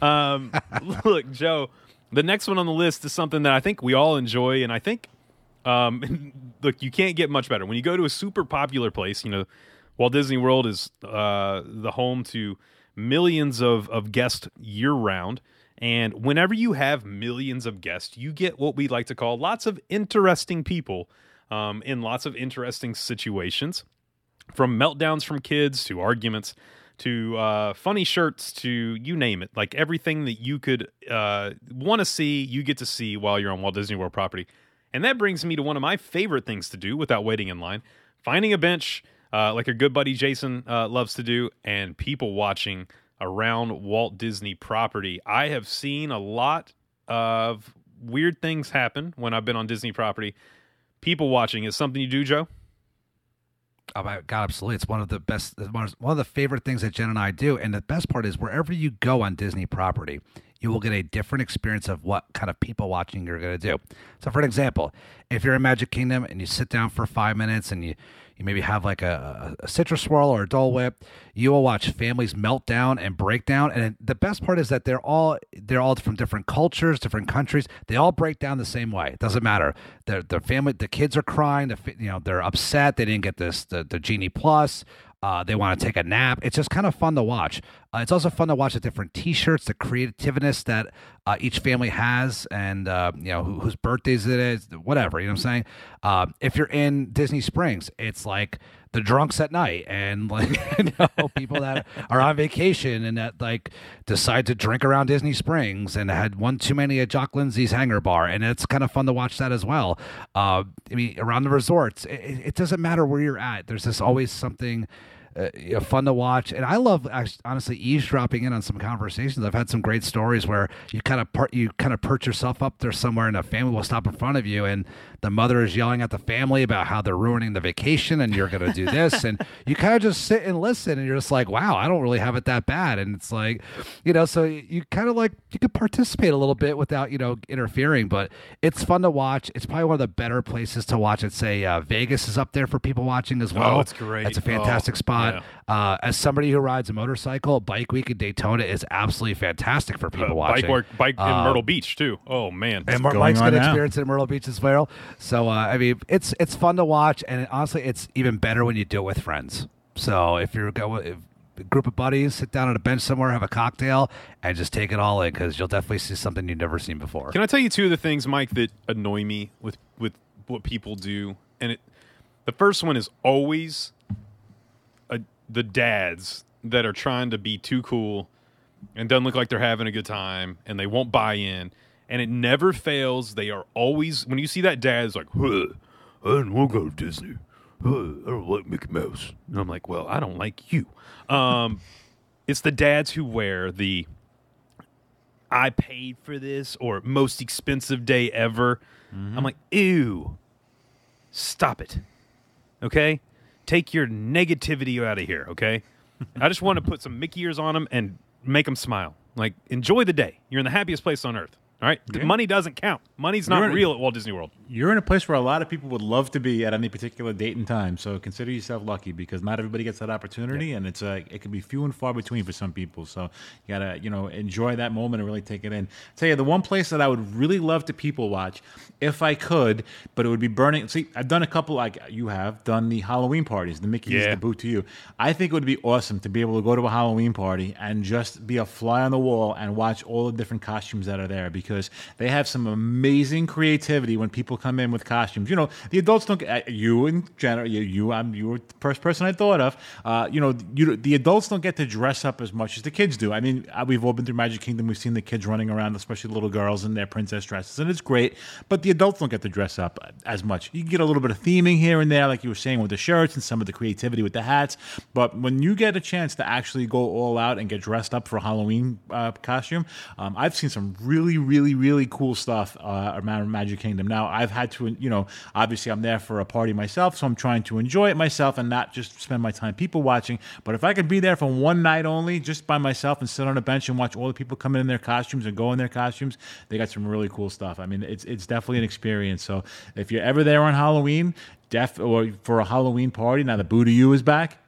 Um, look, Joe, the next one on the list is something that I think we all enjoy, and I think, um, look, you can't get much better when you go to a super popular place. You know, Walt Disney World is uh, the home to millions of of guests year round. And whenever you have millions of guests, you get what we like to call lots of interesting people um, in lots of interesting situations from meltdowns from kids to arguments to uh, funny shirts to you name it like everything that you could uh, want to see you get to see while you're on walt disney world property and that brings me to one of my favorite things to do without waiting in line finding a bench uh, like a good buddy jason uh, loves to do and people watching around walt disney property i have seen a lot of weird things happen when i've been on disney property people watching is something you do joe Oh my God, absolutely! It's one of the best, one of the favorite things that Jen and I do. And the best part is, wherever you go on Disney property, you will get a different experience of what kind of people watching you're going to do. So, for an example, if you're in Magic Kingdom and you sit down for five minutes and you you maybe have like a, a citrus swirl or a Dole Whip, you will watch families melt down and break down. And the best part is that they're all they're all from different cultures, different countries. They all break down the same way. It doesn't matter. Their the family, the kids are crying. The you know they're upset. They didn't get this the, the genie plus. Uh, they want to take a nap. It's just kind of fun to watch. Uh, it's also fun to watch the different T-shirts, the creativeness that uh, each family has, and uh, you know who, whose birthdays it is, whatever. You know what I'm saying? Uh, if you're in Disney Springs, it's like the drunks at night, and like you know people that are on vacation and that like decide to drink around Disney Springs and had one too many at Jock Lindsay's Hangar Bar, and it's kind of fun to watch that as well. Uh, I mean, around the resorts, it, it doesn't matter where you're at. There's just always something uh, you know, fun to watch. And I love actually, honestly eavesdropping in on some conversations. I've had some great stories where you kind of part, you kind of perch yourself up there somewhere, and a family will stop in front of you, and the mother is yelling at the family about how they're ruining the vacation, and you're going to do this, and you kind of just sit and listen, and you're just like, wow, I don't really have it that bad, and it's like, you know, so you kind of like you could participate a little bit without you know interfering, but it's fun to watch. It's probably one of the better places to watch it. Say uh, Vegas is up there for people watching as well. it's great. That's a fantastic Oh, spot. yeah. Uh, as somebody who rides a motorcycle, Bike Week in Daytona is absolutely fantastic for people Uh, watching. bike work, bike in Um, Myrtle Beach too. Oh man, and Mar- going Mike's going to experience it at Myrtle Beach as well. So uh, I mean, it's it's fun to watch, and honestly, it's even better when you do it with friends. So if you're a group of buddies, sit down at a bench somewhere, have a cocktail, and just take it all in because you'll definitely see something you've never seen before. Can I tell you two of the things, Mike, that annoy me with with what people do? And it, the first one is always uh the dads that are trying to be too cool and doesn't look like they're having a good time, and they won't buy in, and it never fails. They are always when you see that dad, it's like, huh, I don't want to go to Disney. Huh, I don't like Mickey Mouse. And I'm like, well, I don't like you. Um, it's the dads who wear the I paid for this or most expensive day ever. I'm like, ew. Stop it. Okay? Take your negativity out of here, okay? I just want to put some Mickey ears on them and make them smile. Like, enjoy the day. You're in the happiest place on earth. All right? The Money doesn't count. Money's not real at Walt Disney World. You're in a place where a lot of people would love to be at any particular date and time. So consider yourself lucky because not everybody gets that opportunity, and it's uh, it can be few and far between for some people. So you gotta you know enjoy that moment and really take it in. tell you the one place that I would really love to people watch, if I could, but it would be burning. See, I've done a couple like you have done the Halloween parties, the Mickey's, Yeah. the Boo to You. I think it would be awesome to be able to go to a Halloween party and just be a fly on the wall and watch all the different costumes that are there because they have some amazing creativity when people come in with costumes. You know, the adults don't. get- uh, You in general, you, I'm you were the first person I thought of. Uh, you know, you, the adults don't get to dress up as much as the kids do. I mean, uh, we've all been through Magic Kingdom. We've seen the kids running around, especially little girls in their princess dresses, and it's great. But the adults don't get to dress up as much. You get a little bit of theming here and there, like you were saying with the shirts and some of the creativity with the hats. But when you get a chance to actually go all out and get dressed up for Halloween uh, costume, um, I've seen some really, really, really really cool stuff uh, around Magic Kingdom. Now, I've had to, you know, obviously I'm there for a party myself, so I'm trying to enjoy it myself and not just spend my time people watching. But if I could be there for one night only, just by myself and sit on a bench and watch all the people come in in their costumes and go in their costumes, they got some really cool stuff. I mean, it's it's definitely an experience. So if you're ever there on Halloween, def or for a Halloween party, now the Boo to You is back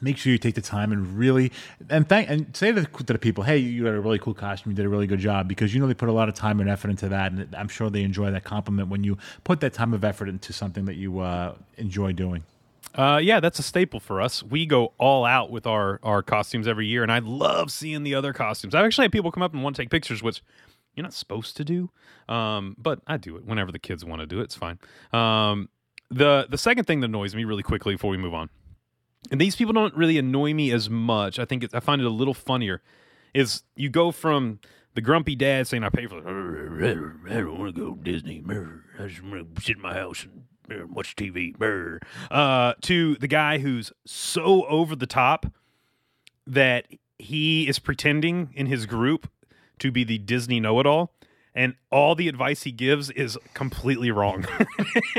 make sure you take the time and really and thank and say to the, to the people, hey, you had a really cool costume, you did a really good job because you know they put a lot of time and effort into that, and I'm sure they enjoy that compliment when you put that time of effort into something that you uh, enjoy doing. Uh, yeah, that's a staple for us. We go all out with our our costumes every year, and I love seeing the other costumes. I've actually had people come up and want to take pictures, which you're not supposed to do, um, but I do it whenever the kids want to do it. It's fine. Um, the the second thing that annoys me really quickly before we move on, and these people don't really annoy me as much. I think it, I find it a little funnier. Is you go from the grumpy dad saying I pay for the I don't want to go to Disney. I just want to sit in my house and watch TV. Uh, to the guy who's so over the top that he is pretending in his group to be the Disney know-it-all. And all the advice he gives is completely wrong.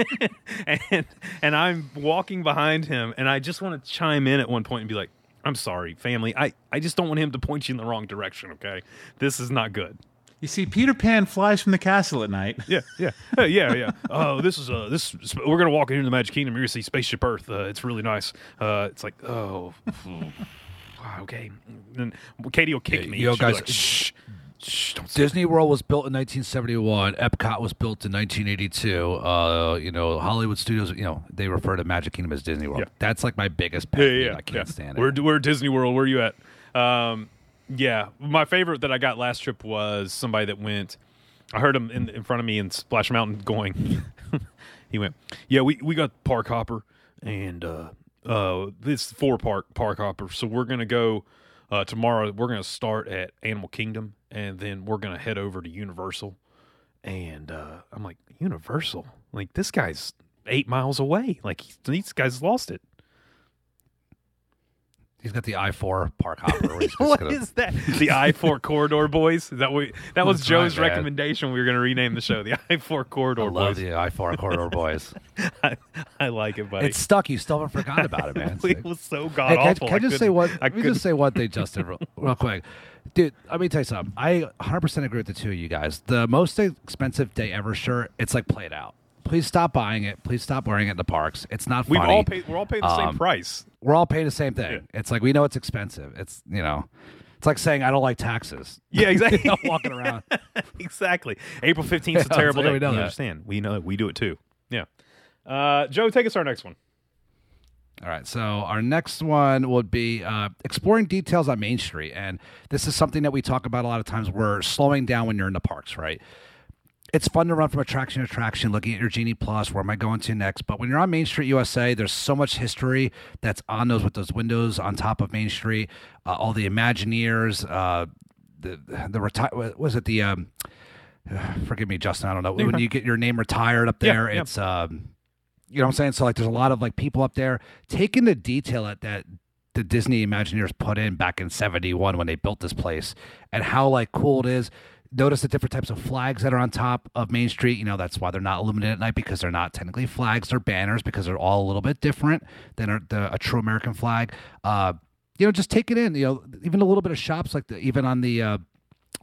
and and I'm walking behind him and I just want to chime in at one point and be like, I'm sorry, family. I, I just don't want him to point you in the wrong direction, okay? This is not good. You see, Peter Pan flies from the castle at night. Yeah, yeah, Uh, yeah, yeah. Oh, this is uh, this. We're gonna walk into the Magic Kingdom. You're gonna see Spaceship Earth. Uh, it's really nice. Uh, it's like, oh, okay. And Katie will kick Yeah, me. yo, guys, like, shh, shh, don't say Disney World was built in 1971. Epcot was built in 1982. Uh, you know, Hollywood Studios. You know, they refer to Magic Kingdom as Disney World. Yeah. That's like my biggest Yeah, pet yeah, peeve. yeah. I can't yeah. stand We're, it. we're Disney World. Where are you at? Um, yeah, my favorite that I got last trip was somebody that went. I heard him in, in front of me in Splash Mountain going. he went, "Yeah, we, we got Park Hopper, and uh, uh, this four park Park Hopper. So we're gonna go uh, tomorrow. We're gonna start at Animal Kingdom, and then we're gonna head over to Universal. And uh, I'm like, Universal? Like this guy's eight miles away. Like these guys lost it. He's got the I four park hopper. What gonna- is that? The I four corridor boys. Is that what? That was That's right, Joe's man. recommendation. We were going to rename the show the I four corridor I love boys. the I four corridor boys. I, I like it, buddy. It's stuck. You still haven't forgotten about it, man. It was so god Hey, can, awful. can I just say couldn't- I Let me couldn't- just say one thing, Justin, real, real quick, dude. Let me tell you something. I 100% agree with the two of you guys. The most expensive day ever shirt. It's like played out. Please stop buying it. Please stop wearing it in the parks. It's not funny. We've all paid, we're all paying the same Um, price. We're all paying the same thing. It's like we know it's expensive. It's you know, it's like saying I don't like taxes. Yeah, exactly. Walking around. exactly. April fifteenth is a terrible day. we that. understand. We know. We do it too. Yeah. Uh, Joe, take us to our next one. All right, so our next one would be uh, exploring details on Main Street, and this is something that we talk about a lot of times. We're slowing down when you're in the parks, right? It's fun to run from attraction to attraction, looking at your Genie Plus. Where am I going to next? But when you're on Main Street USA, there's so much history that's on those with those windows on top of Main Street. Uh, all the Imagineers, uh, the the retire was it the um, forgive me, Justin. I don't know when you get your name retired up there. yeah. It's um, you know what I'm saying? So like there's a lot of like people up there taking the detail at that the Disney Imagineers put in back in 71 when they built this place and how like cool it is. Notice the different types of flags that are on top of Main Street. You know, that's why they're not illuminated at night because they're not technically flags, they're banners because they're all a little bit different than a, the, a true American flag. Uh, you know, just take it in. You know, even a little bit of shops like the, even on the uh,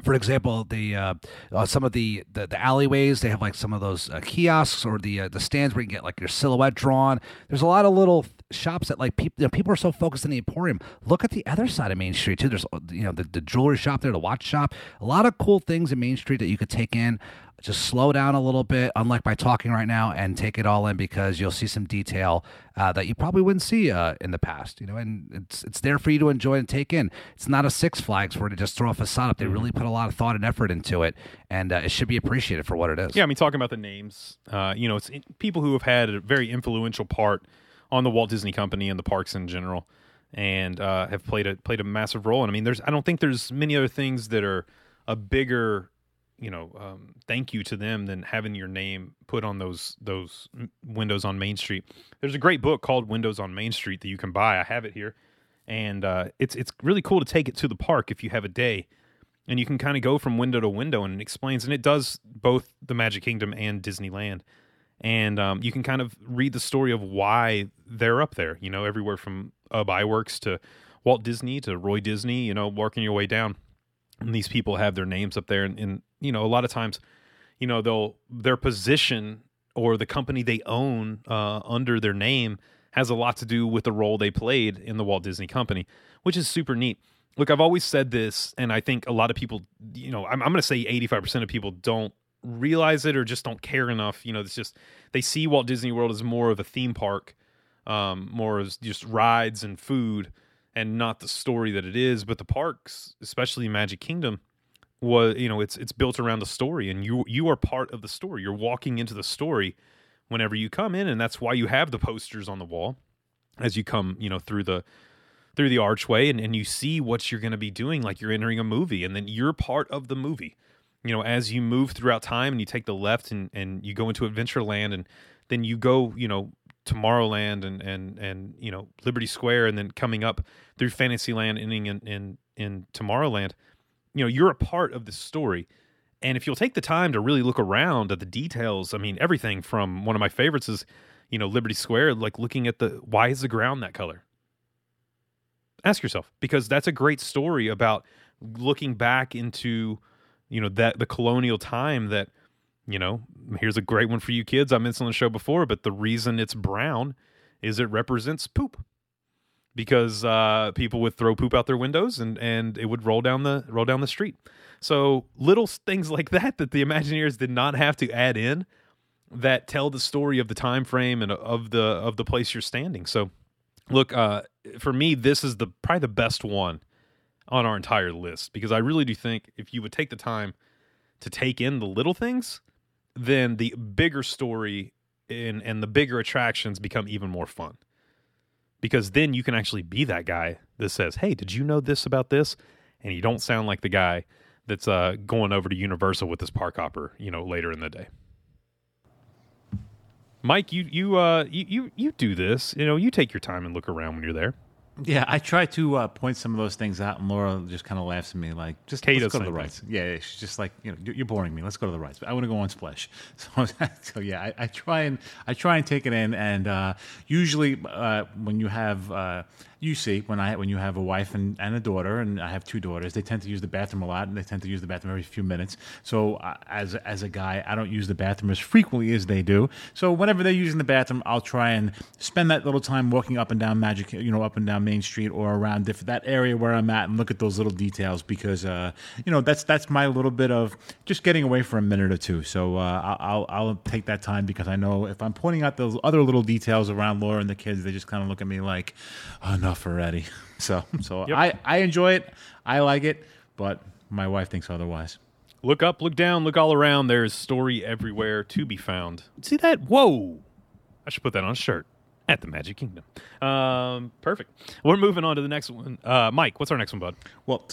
for example, the uh, uh, some of the, the the alleyways they have like some of those uh, kiosks or the uh, the stands where you can get like your silhouette drawn. There's a lot of little shops that like people you know, people are so focused in the Emporium. Look at the other side of Main Street too. There's uh, you know the, the jewelry shop there, the watch shop. A lot of cool things in Main Street that you could take in. Just slow down a little bit, unlike my talking right now, and take it all in because you'll see some detail uh, that you probably wouldn't see uh, in the past. You know, and it's it's there for you to enjoy and take in. It's not a Six Flags where to just throw a facade up. They really put a lot of thought and effort into it, and uh, it should be appreciated for what it is. Yeah, I mean, talking about the names, uh, you know, it's people who have had a very influential part on the Walt Disney Company and the parks in general, and uh, have played a played a massive role. And I mean, there's I don't think there's many other things that are a bigger, you know, um, thank you to them than having your name put on those those windows on Main Street. There's a great book called Windows on Main Street that you can buy. I have it here, and uh, it's it's really cool to take it to the park if you have a day and you can kind of go from window to window and it explains and it does both the magic kingdom and disneyland and um, you can kind of read the story of why they're up there you know everywhere from uh, Iwerks to walt disney to roy disney you know working your way down and these people have their names up there and, and you know a lot of times you know they'll their position or the company they own uh, under their name has a lot to do with the role they played in the Walt Disney Company, which is super neat. Look, I've always said this, and I think a lot of people, you know, I'm, I'm going to say 85% of people don't realize it or just don't care enough. You know, it's just they see Walt Disney World as more of a theme park, um, more as just rides and food, and not the story that it is. But the parks, especially Magic Kingdom, was you know it's it's built around the story, and you you are part of the story. You're walking into the story whenever you come in, and that's why you have the posters on the wall as you come you know through the through the archway and, and you see what you're going to be doing like you're entering a movie and then you're part of the movie you know as you move throughout time and you take the left and, and you go into adventureland and then you go you know tomorrowland and and and you know liberty square and then coming up through fantasyland ending in in, in tomorrowland you know you're a part of the story. And if you'll take the time to really look around at the details i mean everything from one of my favorites is you know liberty square like looking at the why is the ground that color? Ask yourself because that's a great story about looking back into you know that the colonial time that you know here's a great one for you kids. I mentioned on the show before but the reason it's brown is it represents poop. Because uh, people would throw poop out their windows and and it would roll down the roll down the street. So little things like that that the imagineers did not have to add in that tell the story of the time frame and of the of the place you're standing. So look uh for me this is the probably the best one on our entire list. Because i really do think if you would take the time to take in the little things then the bigger story and and the bigger attractions become even more fun because then you can actually be that guy that says hey did you know this about this and you don't sound like the guy that's uh going over to universal with this park hopper you know later in the day Mike, you you uh you, you you do this. You know, you take your time and look around when you're there. Yeah, I try to uh, point some of those things out, and Laura just kind of laughs at me, like, "Just Kate let's go to the. Yeah, yeah, she's just like, "You know, you're boring me. Let's go to the rights." But I want to go on Splash. So, so yeah, I, I try and I try and take it in, and uh, usually uh, when you have uh, you see when I when you have a wife and, and a daughter, and I have two daughters, they tend to use the bathroom a lot, and they tend to use the bathroom every few minutes. So uh, as as a guy, I don't use the bathroom as frequently as they do. So whenever they're using the bathroom, I'll try and spend that little time walking up and down Magic, you know, up and down Main Street or around different that area where I'm at, and look at those little details because uh, you know that's that's my little bit of just getting away for a minute or two. So uh, I'll I'll take that time because I know if I'm pointing out those other little details around Laura and the kids, they just kind of look at me like, oh, enough already. So so Yep. I I enjoy it, I like it, but my wife thinks otherwise. Look up, look down, look all around. There's story everywhere to be found. See that? Whoa! I should put that on a shirt at the Magic Kingdom. Um, perfect. We're moving on to the next one. Uh, Mike, what's our next one, bud? Well,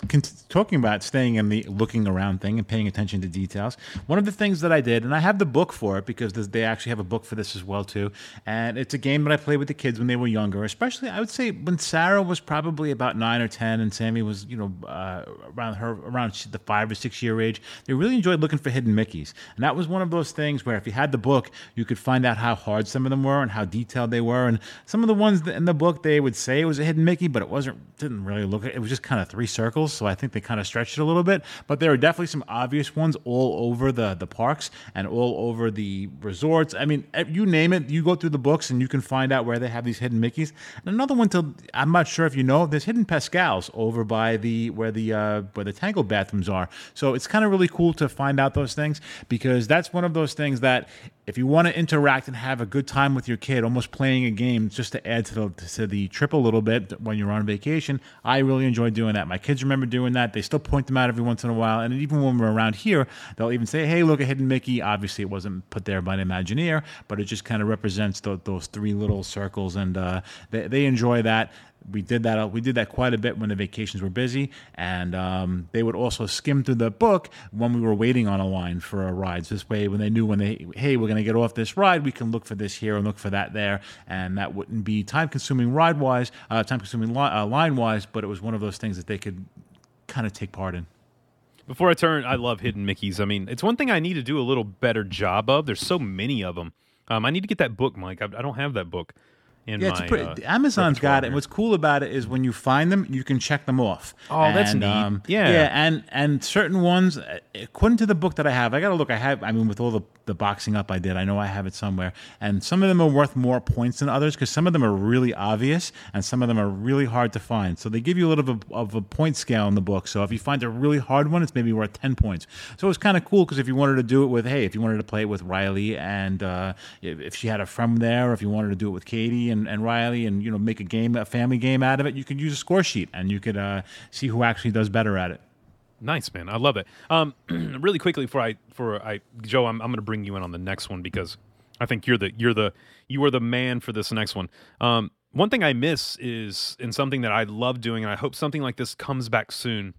talking about staying in the looking around thing and paying attention to details, one of the things that I did, and I have the book for it because they actually have a book for this as well too, and it's a game that I played with the kids when they were younger, especially I would say when Sarah was probably about nine or ten, and Sammy was you know uh, around her around the five or six year age. They really enjoyed looking for hidden Mickey's, and that was one of those things where if you had the book, you could find out how hard some of them were and how detailed they were, and some of the ones in the book they would say it was a hidden Mickey, but it wasn't. Didn't really look. It was just kind of three circles, so I think they kind of stretched it a little bit. But there are definitely some obvious ones all over the the parks and all over the resorts. I mean, you name it, you go through the books and you can find out where they have these hidden Mickeys. And another one, to I'm not sure if you know, there's hidden Pascals over by the where the uh, where the Tangled bathrooms are. So it's kind of really cool to find out those things because that's one of those things that if you want to interact and have a good time with your kid, almost playing a game just to add to the to the trip a little bit when you're on vacation, I really enjoy doing that. My kids remember doing that. They still point them out every once in a while, and even when we're around here, they'll even say, "Hey, look, a hidden Mickey." Obviously, it wasn't put there by an Imagineer, but it just kind of represents tho- those three little circles, and uh, they, they enjoy that we did that we did that quite a bit when the vacations were busy and um, they would also skim through the book when we were waiting on a line for a ride so this way when they knew when they hey we're going to get off this ride we can look for this here and look for that there and that wouldn't be time consuming ride wise uh, time consuming li- uh, line wise but it was one of those things that they could kind of take part in Before I turn, I love hidden Mickeys. I mean, it's one thing I need to do a little better job of. There's so many of them. Um, I need to get that book, Mike. I, I don't have that book in Yeah, my. it's pretty, uh, Amazon's got it. And what's cool about it is when you find them, you can check them off. Oh, that's And, neat. Yeah. yeah, and and certain ones, uh, according to the book that I have, I got to look. I have, I mean, with all the the boxing up I did, I know I have it somewhere. And some of them are worth more points than others because some of them are really obvious and some of them are really hard to find. So they give you a little bit of, of a point scale in the book. So if you find a really hard one, it's maybe worth ten points. So it's kind of cool because if you wanted to do it with, hey, if you wanted to play it with Riley and uh, if if she had a friend there, or if you wanted to do it with Katie and, and Riley and you know make a game, a family game out of it, you could use a score sheet and you could uh, see who actually does better at it. Nice man, I love it. Um, really quickly before I for I Joe, I'm I'm going to bring you in on the next one because I think you're the you're the you are the man for this next one. Um, one thing I miss is and something that I love doing, and I hope something like this comes back soon.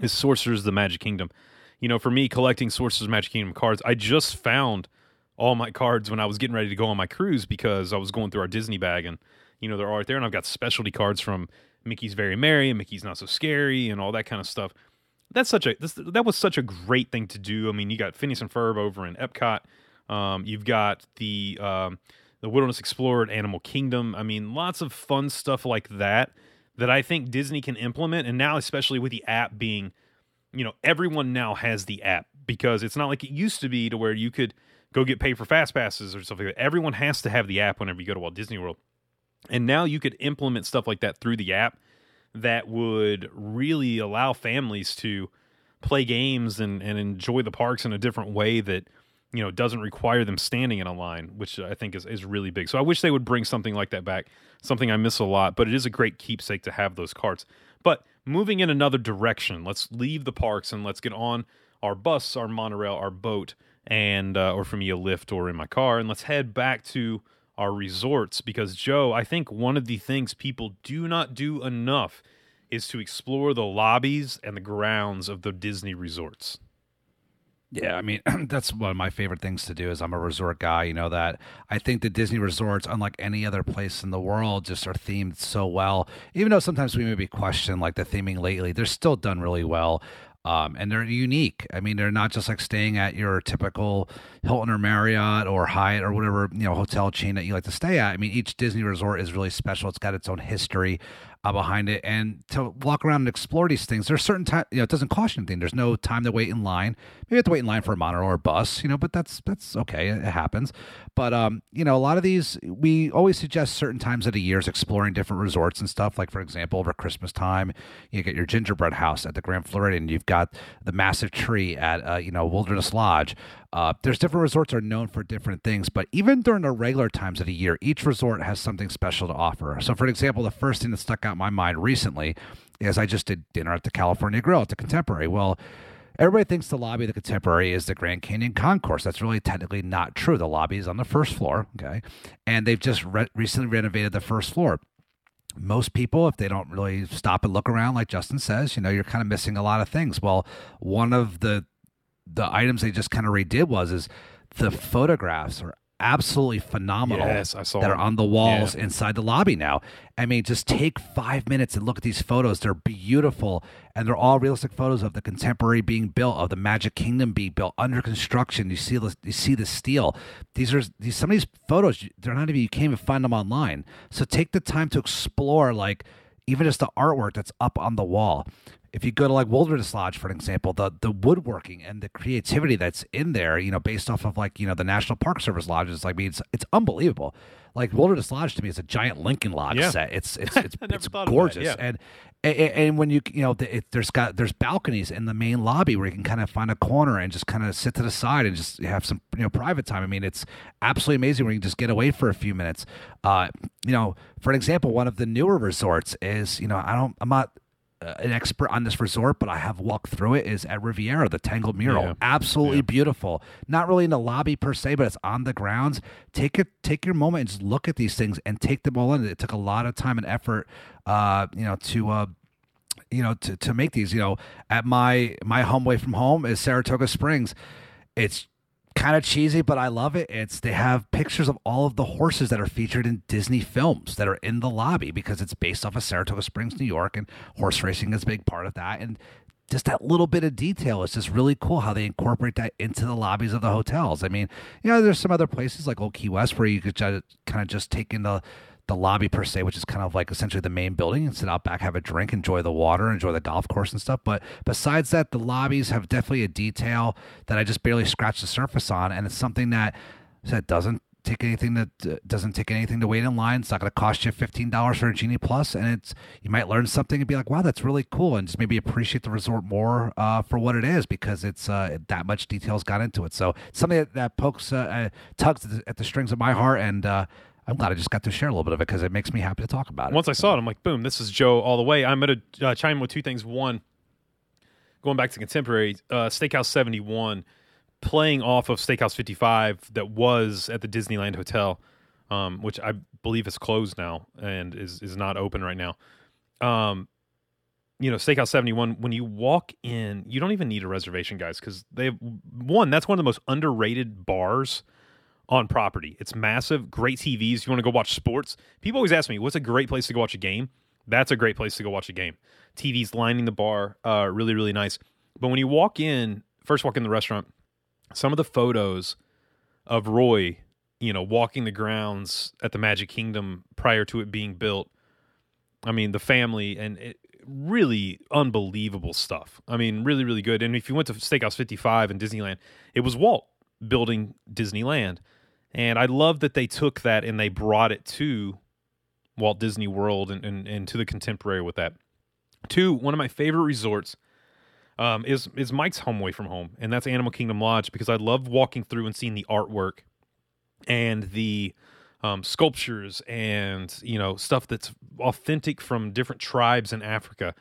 Is Sorcerers of the Magic Kingdom. You know, for me, collecting Sorcerers of Magic Kingdom cards, I just found all my cards when I was getting ready to go on my cruise because I was going through our Disney bag and you know they're all right there, and I've got specialty cards from Mickey's Very Merry and Mickey's Not So Scary and all that kind of stuff that's such a this, that was such a great thing to do. I mean, you got Phineas and Ferb over in Epcot. Um, you've got the um, the Wilderness Explorer at Animal Kingdom. I mean, lots of fun stuff like that that I think Disney can implement. And now, especially with the app being, you know, everyone now has the app because it's not like it used to be to where you could go get paid for fast passes or stuff like that. Everyone has to have the app whenever you go to Walt Disney World. And now you could implement stuff like that through the app that would really allow families to play games and, and enjoy the parks in a different way that you know doesn't require them standing in a line which i think is, is really big so i wish they would bring something like that back something i miss a lot but it is a great keepsake to have those carts but moving in another direction let's leave the parks and let's get on our bus our monorail our boat and uh, or for me a lift or in my car and let's head back to our resorts because joe i think one of the things people do not do enough is to explore the lobbies and the grounds of the disney resorts Yeah, I mean that's one of my favorite things to do. Is I'm a resort guy. You know that I think the Disney resorts, unlike any other place in the world, just are themed so well. Even though sometimes we maybe question like the theming lately, they're still done really well. Um, and they're unique. I mean, they're not just like staying at your typical Hilton or Marriott or Hyatt or whatever you know hotel chain that you like to stay at. I mean, each Disney resort is really special. It's got its own history uh, behind it, and to walk around and explore these things, there's certain time. You know, it doesn't cost you anything. There's no time to wait in line. Maybe you have to wait in line for a monorail or a bus. You know, but that's that's okay. It happens. But um, you know, a lot of these we always suggest certain times of the years exploring different resorts and stuff. Like for example, over Christmas time, you get your gingerbread house at the Grand Floridian. You've got the massive tree at uh, you know Wilderness Lodge. Uh, there's different resorts are known for different things, but even during the regular times of the year, each resort has something special to offer. So, for example, the first thing that stuck out in my mind recently is I just did dinner at the California Grill at the Contemporary. Well, everybody thinks the lobby of the Contemporary is the Grand Canyon Concourse. That's really technically not true. The lobby is on the first floor, okay, and they've just re- recently renovated the first floor most people, if they don't really stop and look around, like Justin says, you know, you're kind of missing a lot of things. Well, one of the the items they just kind of redid was is the photographs are absolutely phenomenal Yes, I saw that are on the walls Yeah. inside the lobby now. I mean, just take five minutes and look at these photos. They're beautiful, and they're all realistic photos of the contemporary being built, of the Magic Kingdom being built under construction. You see the you see the steel. These are these some of these photos. They're not even you can't even find them online. So take the time to explore, like even just the artwork that's up on the wall. If you go to like Wilderness Lodge, for an example, the the woodworking and the creativity that's in there, you know, based off of like you know the National Park Service lodges, like I mean, it's it's unbelievable. Like Wilderness Lodge to me is a giant Lincoln Log Yeah. set. It's it's it's, it's thought of that, gorgeous, yeah. and, and and when you you know the, it, there's got there's balconies in the main lobby where you can kind of find a corner and just kind of sit to the side and just have some you know private time. I mean, it's absolutely amazing where you can just get away for a few minutes. Uh, you know, for an example, one of the newer resorts is you know I don't I'm not an expert on this resort, but I have walked through it. Is at Riviera, the Tangled Mural, Yeah. absolutely beautiful. Not really in the lobby per se, but it's on the grounds. Take it, take your moment and just look at these things and take them all in. It took a lot of time and effort, uh, you know, to. Uh, you know, to, to make these, you know, at my my home away from home is Saratoga Springs. It's kind of cheesy, but I love it. It's they have pictures of all of the horses that are featured in Disney films that are in the lobby because it's based off of Saratoga Springs, New York, and horse racing is a big part of that. And just that little bit of detail is just really cool how they incorporate that into the lobbies of the hotels. I mean, you know, there's some other places like Old Key West where you could kind of just take in the the lobby per se, which is kind of like essentially the main building, and sit out back, have a drink, enjoy the water, enjoy the golf course and stuff. But besides that, the lobbies have definitely a detail that I just barely scratched the surface on, and it's something that that doesn't take anything that uh, doesn't take anything to wait in line. It's not going to cost you fifteen dollars for a genie plus, and it's you might learn something and be like, wow, that's really cool, and just maybe appreciate the resort more uh, for what it is because it's uh, that much details got into it. So something that, that pokes uh, uh, tugs at the, strings of my heart, and uh, I'm glad I just got to share a little bit of it because it makes me happy to talk about it. Once I saw it, I'm like, boom, this is Joe all the way. I'm going to uh, chime in with two things. One, going back to contemporary, uh, Steakhouse 71, playing off of Steakhouse 55 that was at the Disneyland Hotel, um, which I believe is closed now and is, is not open right now. Um, you know, Steakhouse 71, when you walk in, you don't even need a reservation, guys, because they one, that's one of the most underrated bars on property. It's massive, great TVs. You want to go watch sports? People always ask me, what's a great place to go watch a game? That's a great place to go watch a game. TVs lining the bar, uh, really, really nice. But when you walk in, first walk in the restaurant, some of the photos of Roy, you know, walking the grounds at the Magic Kingdom prior to it being built. I mean, the family and it, really unbelievable stuff. I mean, really, really good. And if you went to Steakhouse 55 in Disneyland, it was Walt building Disneyland. And I love that they took that and they brought it to Walt Disney World and, and, and to the contemporary with that. Two, one of my favorite resorts um, is is Mike's home away from home, and that's Animal Kingdom Lodge because I love walking through and seeing the artwork and the um, sculptures and you know stuff that's authentic from different tribes in Africa.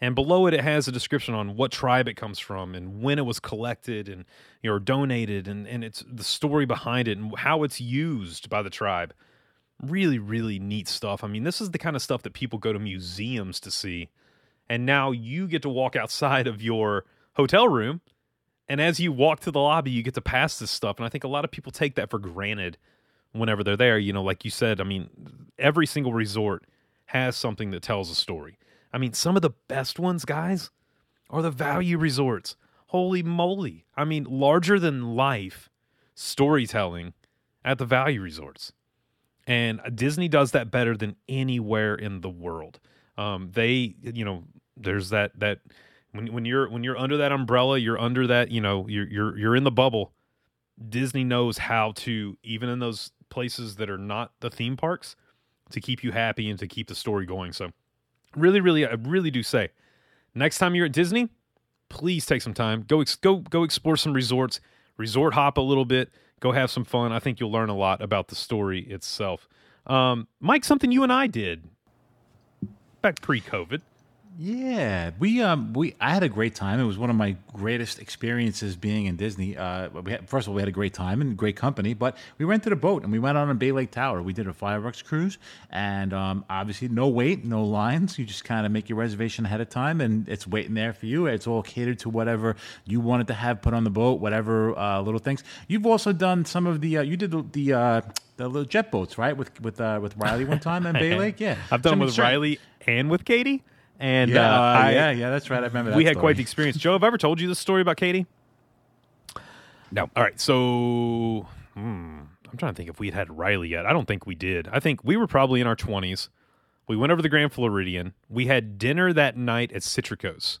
And below it, it has a description on what tribe it comes from and when it was collected and you know donated, and and it's the story behind it and how it's used by the tribe. Really, really neat stuff. I mean, this is the kind of stuff that people go to museums to see, and now you get to walk outside of your hotel room And as you walk to the lobby, you get to pass this stuff. And I think a lot of people take that for granted whenever they're there. You know, like you said, I mean, every single resort has something that tells a story. I mean, some of the best ones, guys, are the value resorts. Holy moly. I mean, larger than life storytelling at the value resorts. And Disney does that better than anywhere in the world. Um, they, you know, there's that that when when you're when you're under that umbrella, you're under that, you know, you're you're you're in the bubble. Disney knows how to even in those places that are not the theme parks to keep you happy and to keep the story going. So, really, really, I really do say, next time you're at Disney, please take some time go ex- go go explore some resorts, resort hop a little bit, go have some fun. I think you'll learn a lot about the story itself. Um, Mike, something you and I did back pre-COVID. Yeah, we um we I had a great time. It was one of my greatest experiences being in Disney. Uh, we had, first of all, we had a great time and great company, but we rented a boat and we went out on a Bay Lake Tower. We did a fireworks cruise, and um, obviously no wait, no lines. You just kind of make your reservation ahead of time, and it's waiting there for you. It's all catered to whatever you wanted to have put on the boat, whatever uh, little things. You've also done some of the uh, you did the. the uh, the little jet boats, right? With with uh, with Riley one time in Bay Lake, yeah. I've done them with certain- Riley and with Katie. And Yeah, uh, uh, I, yeah, yeah, that's right. I remember that. we had story. quite the experience. Joe, have I ever told you this story about Katie? No. All right, so hmm, I'm trying to think if we had had Riley yet. I don't think we did. I think we were probably in our 20s. We went over to the Grand Floridian. We had dinner that night at Citricos,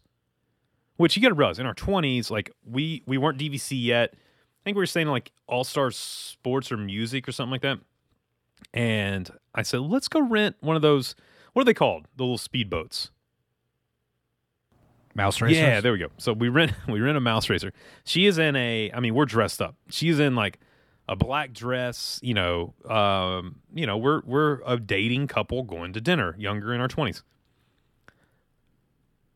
which you got to realize in our 20s, like we we weren't DVC yet. I think we were staying in like All Star Sports or Music or something like that. And I said, let's go rent one of those. What are they called? The little speedboats. Mouse racers. Yeah, there we go. So we rent we rent a mouse racer. She is in a I mean, we're dressed up. She's in like a black dress, you know, um, you know, we're we're a dating couple going to dinner, younger in our 20s.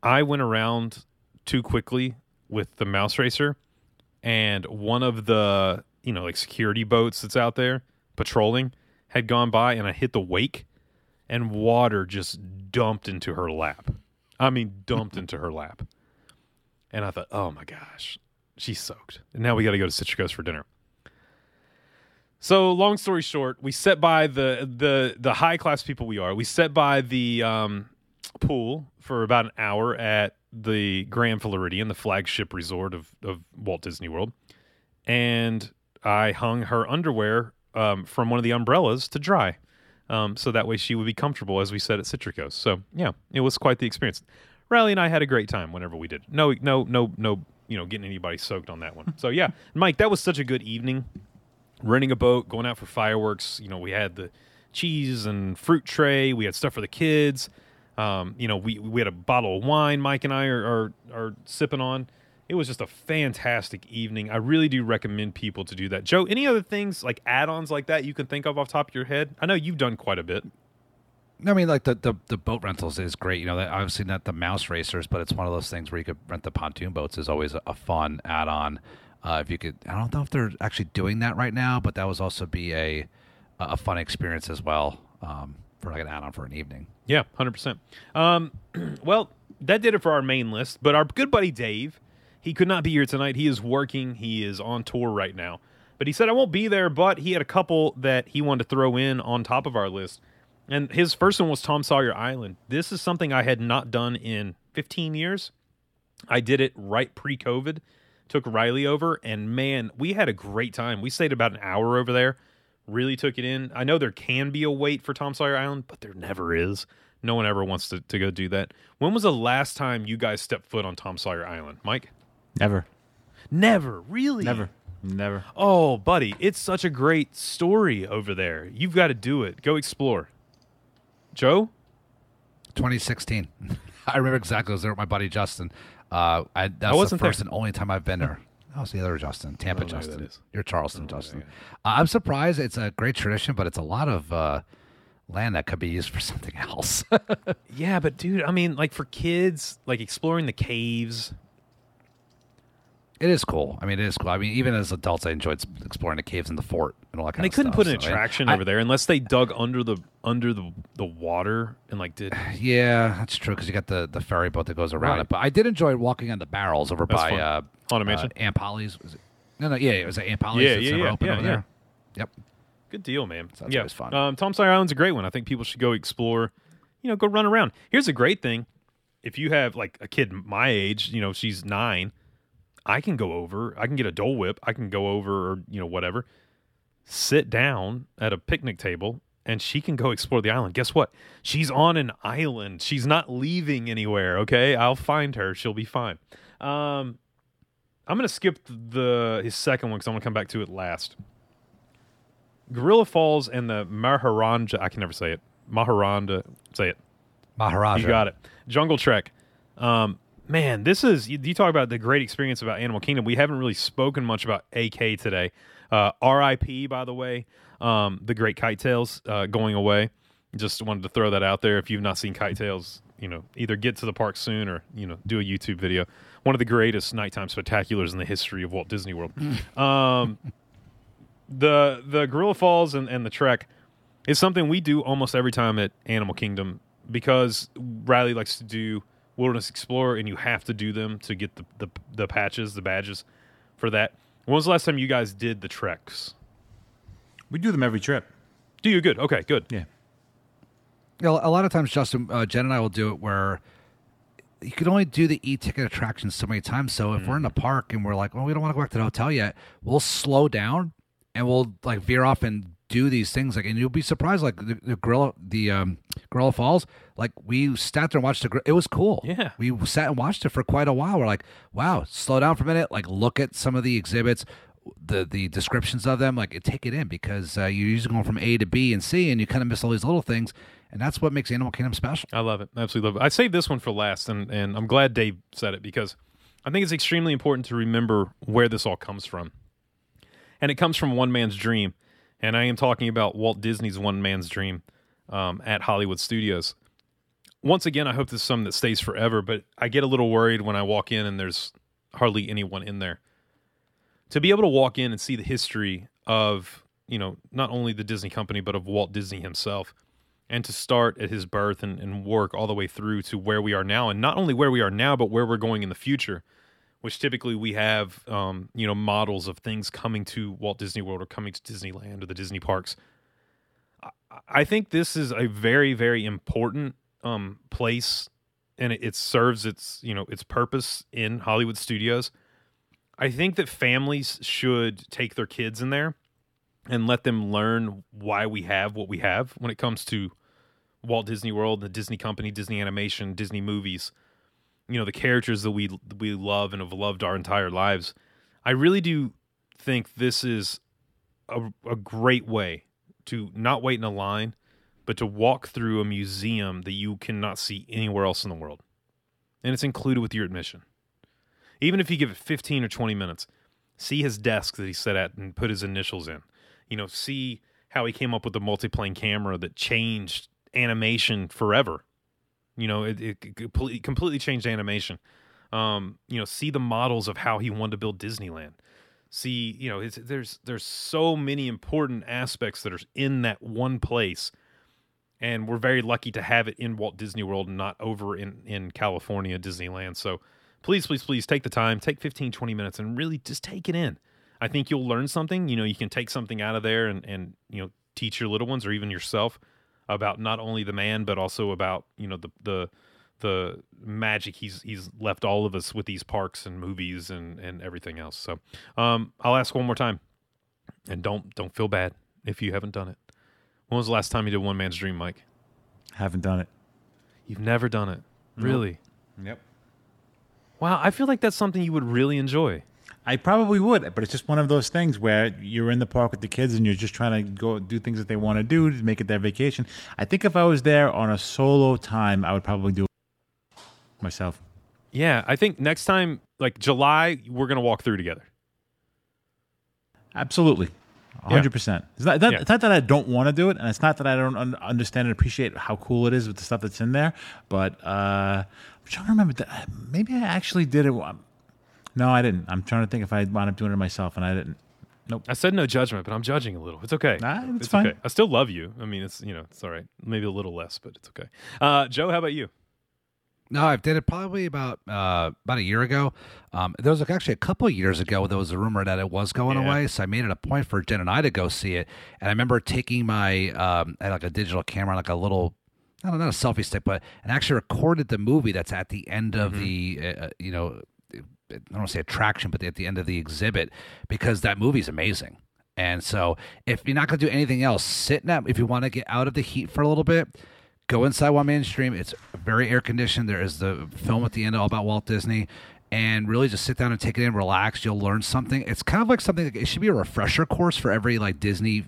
I went around too quickly with the mouse racer and one of the, you know, like security boats that's out there patrolling had gone by and I hit the wake and water just dumped into her lap. I mean, dumped into her lap. And I thought, oh my gosh, she's soaked. And now we got to go to Citricos for dinner. So, long story short, we set by the the the high class people we are. We set by the um, pool for about an hour at the Grand Floridian, the flagship resort of of Walt Disney World, and I hung her underwear um, from one of the umbrellas to dry. Um, so that way she would be comfortable, as we said at Citricos. So yeah, it was quite the experience. Riley and I had a great time whenever we did. No, no, no, no. You know, getting anybody soaked on that one. So yeah, Mike, that was such a good evening. Renting a boat, going out for fireworks. You know, we had the cheese and fruit tray. We had stuff for the kids. Um, you know, we we had a bottle of wine. Mike and I are are, are sipping on. It was just a fantastic evening. I really do recommend people to do that. Joe, any other things like add-ons like that you can think of off the top of your head? I know you've done quite a bit. I mean, like the, the, the boat rentals is great. You know, that obviously not the mouse racers, but it's one of those things where you could rent the pontoon boats is always a, a fun add on. Uh, if you could, I don't know if they're actually doing that right now, but that was also be a a fun experience as well um, for like an add on for an evening. Yeah, hundred percent. Um, well, that did it for our main list. But our good buddy Dave, he could not be here tonight. He is working. He is on tour right now. But he said I won't be there. But he had a couple that he wanted to throw in on top of our list. And his first one was Tom Sawyer Island. This is something I had not done in 15 years. I did it right pre-COVID. Took Riley over, and man, we had a great time. We stayed about an hour over there. Really took it in. I know there can be a wait for Tom Sawyer Island, but there never is. No one ever wants to, to go do that. When was the last time you guys stepped foot on Tom Sawyer Island, Mike? Never, Never, really. never, never. Oh, buddy, it's such a great story over there. You've got to do it. Go explore. Joe? 2016. I remember exactly. I was there with my buddy Justin. Uh, I, that's wasn't the first there. and only time I've been there. That was the other Justin, Tampa I don't know who Justin. that is. You're Charleston Justin. Uh, I'm surprised. It's a great tradition, but it's a lot of uh, land that could be used for something else. Yeah, but dude, I mean, like for kids, like exploring the caves. It is cool. I mean, it is cool. I mean, even as adults, I enjoyed exploring the caves in the fort and all that kind. And they couldn't stuff. put an So, attraction I- over there unless they dug under the under the the water and like did. Yeah, that's true because you got the, the ferry boat that goes around Right. it. But I did enjoy walking on the barrels over That's by fun. uh, Haunted Mansion? uh, Aunt Polly's. Was it? No, no, yeah, it was Aunt Polly's. Yeah, that's yeah, never yeah, open yeah, over yeah. there. Yep. Good deal, man. So that's yeah, always fun. Um, Tom Sawyer Island's a great one. I think people should go explore. You know, go run around. Here's a great thing: if you have like a kid my age, you know, she's nine, I can go over. I can get a Dole Whip. I can go over, or you know, whatever. Sit down at a picnic table, and she can go explore the island. Guess what? She's on an island. She's not leaving anywhere. Okay, I'll find her. She'll be fine. Um, I'm gonna skip the his second one because I'm gonna come back to it last. Gorilla Falls and the Maharanja. I can never say it. Maharanda. Say it. Maharaja. You got it. Jungle Trek. Um, man, this is you, you talk about the great experience about Animal Kingdom. We haven't really spoken much about AK today. Uh, R.I.P. By the way, um, the great Kite Tales uh, going away. Just wanted to throw that out there. If you've not seen Kite Tales, you know either get to the park soon or you know do a YouTube video. One of the greatest nighttime spectaculars in the history of Walt Disney World. um, the the Gorilla Falls and, and the Trek is something we do almost every time at Animal Kingdom because Riley likes to do Wilderness Explorer, and you have to do them to get the the, the patches, the badges for that. When was the last time you guys did the treks? We do them every trip. Do you good? Okay, good. Yeah. You know, a lot of times, Justin, uh, Jen and I will do it where you can only do the e-ticket attractions so many times. So if we're in the park and we're like, well, we don't want to go back to the hotel yet, we'll slow down and we'll like veer off and do these things. Like, and you'll be surprised. Like the, the gorilla, the um, Gorilla Falls. Like we sat there and watched the. gor- It was cool. Yeah. we sat and watched it for quite a while. We're like, wow, slow down for a minute. Like, look at some of the exhibits. The, the descriptions of them like take it in because uh, you're usually going from A to B and C and you kind of miss all these little things and that's what makes Animal Kingdom special. I love it. Absolutely love it. I saved this one for last, and, and I'm glad Dave said it because I think it's extremely important to remember where this all comes from. And it comes from one man's dream. And I am talking about Walt Disney's one man's dream um, at Hollywood Studios. Once again, I hope this is something that stays forever, but I get a little worried when I walk in and there's hardly anyone in there. To be able to walk in and see the history of, you know, not only the Disney company, but of Walt Disney himself and to start at his birth and, and work all the way through to where we are now and not only where we are now but where we're going in the future which typically we have um, you know models of things coming to walt disney world or coming to disneyland or the disney parks I- i think this is a very very important um, place and it, it serves its you know its purpose in hollywood studios i think that families should take their kids in there and let them learn why we have what we have when it comes to Walt Disney World, the Disney Company, Disney Animation, Disney movies. You know, the characters that we we love and have loved our entire lives. I really do think this is a, a great way to not wait in a line, but to walk through a museum that you cannot see anywhere else in the world. And it's included with your admission. Even if you give it 15 or 20 minutes, see his desk that he sat at and put his initials in you know, see how he came up with the multiplane camera that changed animation forever. You know, it, it completely, changed animation. Um, you know, see the models of how he wanted to build Disneyland. See, you know, there's there's so many important aspects that are in that one place, and we're very lucky to have it in Walt Disney World and not over in in California Disneyland. So, please, please, please take the time, take 15, 20 minutes, and really just take it in. I think you'll learn something. You know, you can take something out of there and, and you know teach your little ones or even yourself about not only the man but also about you know the the the magic he's he's left all of us with these parks and movies and and everything else. So um, I'll ask one more time, and don't don't feel bad if you haven't done it. When was the last time you did one man's dream, Mike? Haven't done it. You've never done it, really? Yep. Wow, I feel like that's something you would really enjoy. I probably would, but it's just one of those things where you're in the park with the kids and you're just trying to go do things that they want to do to make it their vacation. I think if I was there on a solo time, I would probably do it myself. Yeah, I think next time, like July, we're gonna walk through together. Absolutely. Yeah. 100%. It's not, that, Yeah. it's not that I don't want to do it, and it's not that I don't un- understand and appreciate how cool it is with the stuff that's in there, but uh, I'm trying to remember. That, maybe I actually did it. No, I didn't. I'm trying to think if I wound up doing it myself, and I didn't. Nope. I said no judgment, but I'm judging a little. It's okay. Nah, it's fine. okay. I still love you. I mean, it's you know, it's all right. Maybe a little less, but it's okay. Uh, Joe, how about you? No, I did it probably about uh, about a year ago. Um, there was like actually a couple of years ago. There was a rumor that it was going Yeah. away, so I made it a point for Jen and I to go see it. And I remember taking my um, I had like a digital camera, like a little. Not, not a selfie stick, but and actually recorded the movie that's at the end of the, uh, you know, I don't want to say attraction, but at the end of the exhibit, because that movie's amazing. And so, if you're not going to do anything else, sit in that. If you want to get out of the heat for a little bit, go inside one man's dream. It's very air conditioned. There is the film at the end all about Walt Disney. And really just sit down and take it in, relax. You'll learn something. It's kind of like something. It should be a refresher course for every like Disney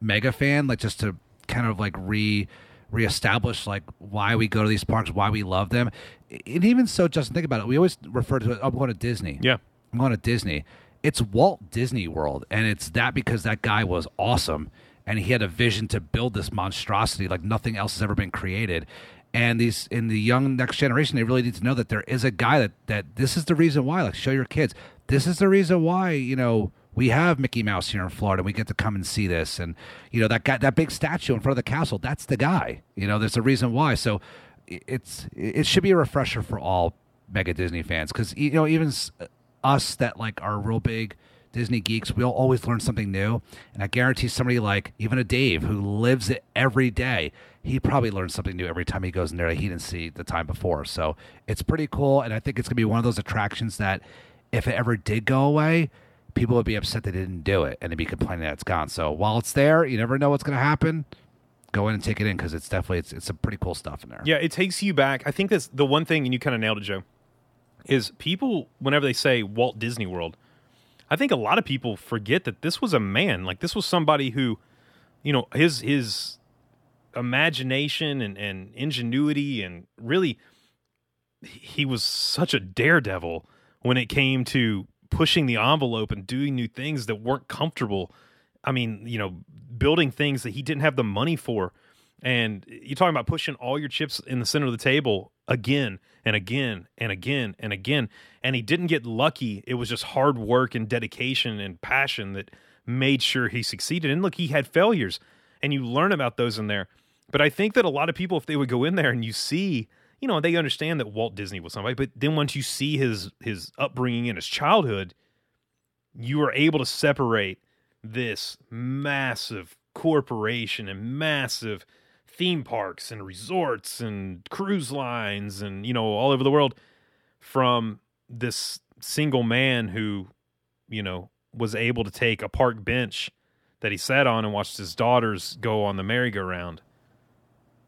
mega fan, like just to kind of like re reestablish like why we go to these parks, why we love them. And even so, Justin, think about it. We always refer to it. Oh, I'm going to Disney. Yeah. I'm going to Disney. It's Walt Disney World, and it's that because that guy was awesome, and he had a vision to build this monstrosity like nothing else has ever been created. And these in the young next generation, they really need to know that there is a guy that that this is the reason why. Like, show your kids, this is the reason why you know we have Mickey Mouse here in Florida. We get to come and see this, and you know that guy, that big statue in front of the castle. That's the guy. You know, there's a reason why. So it's it should be a refresher for all mega Disney fans because you know even uh, us that like are real big Disney geeks, we'll always learn something new. And I guarantee somebody like even a Dave who lives it every day, he probably learns something new every time he goes in there that he didn't see the time before. So it's pretty cool, and I think it's gonna be one of those attractions that if it ever did go away. People would be upset they didn't do it, and they'd be complaining that it's gone. So while it's there, you never know what's going to happen. Go in and take it in because it's definitely it's, it's some pretty cool stuff in there. Yeah, it takes you back. I think that's the one thing, and you kind of nailed it, Joe. Is people whenever they say Walt Disney World, I think a lot of people forget that this was a man. Like this was somebody who, you know, his his imagination and, and ingenuity and really he was such a daredevil when it came to pushing the envelope and doing new things that weren't comfortable. I mean, you know, building things that he didn't have the money for. And you're talking about pushing all your chips in the center of the table again and again and again and again. And he didn't get lucky. It was just hard work and dedication and passion that made sure he succeeded. And look, he had failures, and you learn about those in there. But I think that a lot of people, if they would go in there and you see, you know, they understand that Walt Disney was somebody, but then once you see his his upbringing and his childhood, you are able to separate this massive corporation and massive theme parks and resorts and cruise lines and you know all over the world from this single man who you know was able to take a park bench that he sat on and watched his daughters go on the merry-go-round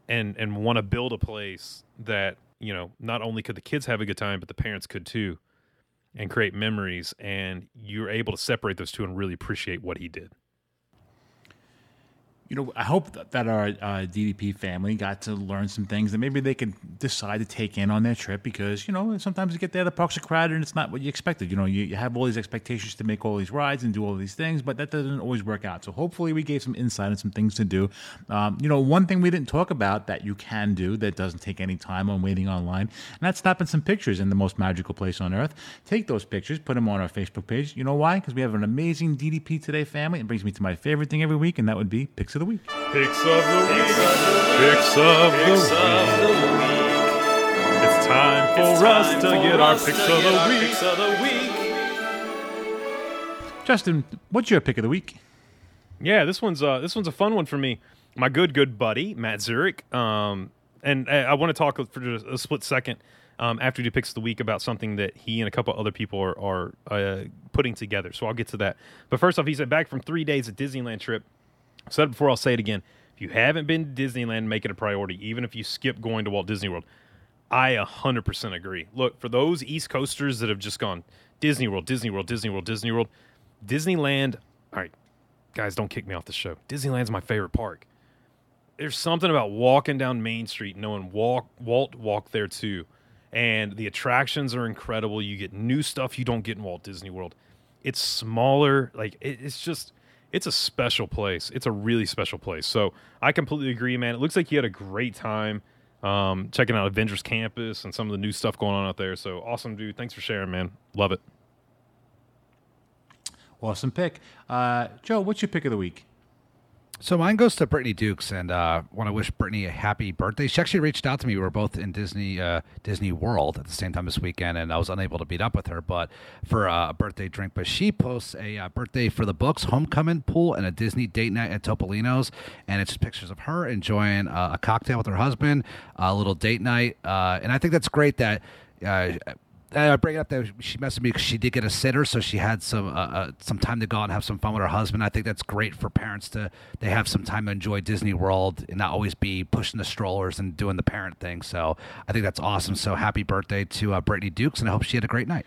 and and want to build a place that you know not only could the kids have a good time but the parents could too and create memories and you're able to separate those two and really appreciate what he did you know, I hope that, our uh, DDP family got to learn some things that maybe they can decide to take in on their trip because, you know, sometimes you get there, the parks are crowded and it's not what you expected. You know, you, you have all these expectations to make all these rides and do all these things, but that doesn't always work out. So hopefully we gave some insight and some things to do. Um, you know, one thing we didn't talk about that you can do that doesn't take any time on waiting online, and that's snapping some pictures in the most magical place on earth. Take those pictures, put them on our Facebook page. You know why? Because we have an amazing DDP Today family. It brings me to my favorite thing every week, and that would be Picks of the Week. Picks of the week. Picks of the week. It's time for us to get our picks of the week. Justin, what's your pick of the week? Yeah, this one's uh this one's a fun one for me. My good good buddy Matt Zurich. Um, and I, I want to talk for just a split second um, after he picks the week about something that he and a couple other people are are uh, putting together. So I'll get to that. But first off, he said back from three days at Disneyland trip. Said it before, I'll say it again. If you haven't been to Disneyland, make it a priority, even if you skip going to Walt Disney World. I 100% agree. Look, for those East Coasters that have just gone Disney World, Disney World, Disney World, Disney World, Disneyland, all right, guys, don't kick me off the show. Disneyland's my favorite park. There's something about walking down Main Street, knowing walk, Walt walked there too. And the attractions are incredible. You get new stuff you don't get in Walt Disney World. It's smaller. Like, it, it's just, it's a special place. It's a really special place. So I completely agree, man. It looks like you had a great time um, checking out Avengers Campus and some of the new stuff going on out there. So awesome, dude. Thanks for sharing, man. Love it. Awesome pick. Uh, Joe, what's your pick of the week? So mine goes to Brittany Dukes, and uh, want to wish Brittany a happy birthday. She actually reached out to me. We were both in Disney uh, Disney World at the same time this weekend, and I was unable to meet up with her, but for uh, a birthday drink. But she posts a uh, birthday for the books, homecoming pool, and a Disney date night at Topolino's, and it's pictures of her enjoying uh, a cocktail with her husband, a little date night, uh, and I think that's great that. Uh, I bring it up that she messaged me because she did get a sitter, so she had some uh, uh, some time to go out and have some fun with her husband. I think that's great for parents to they have some time to enjoy Disney World and not always be pushing the strollers and doing the parent thing. So I think that's awesome. So happy birthday to uh, Brittany Dukes, and I hope she had a great night.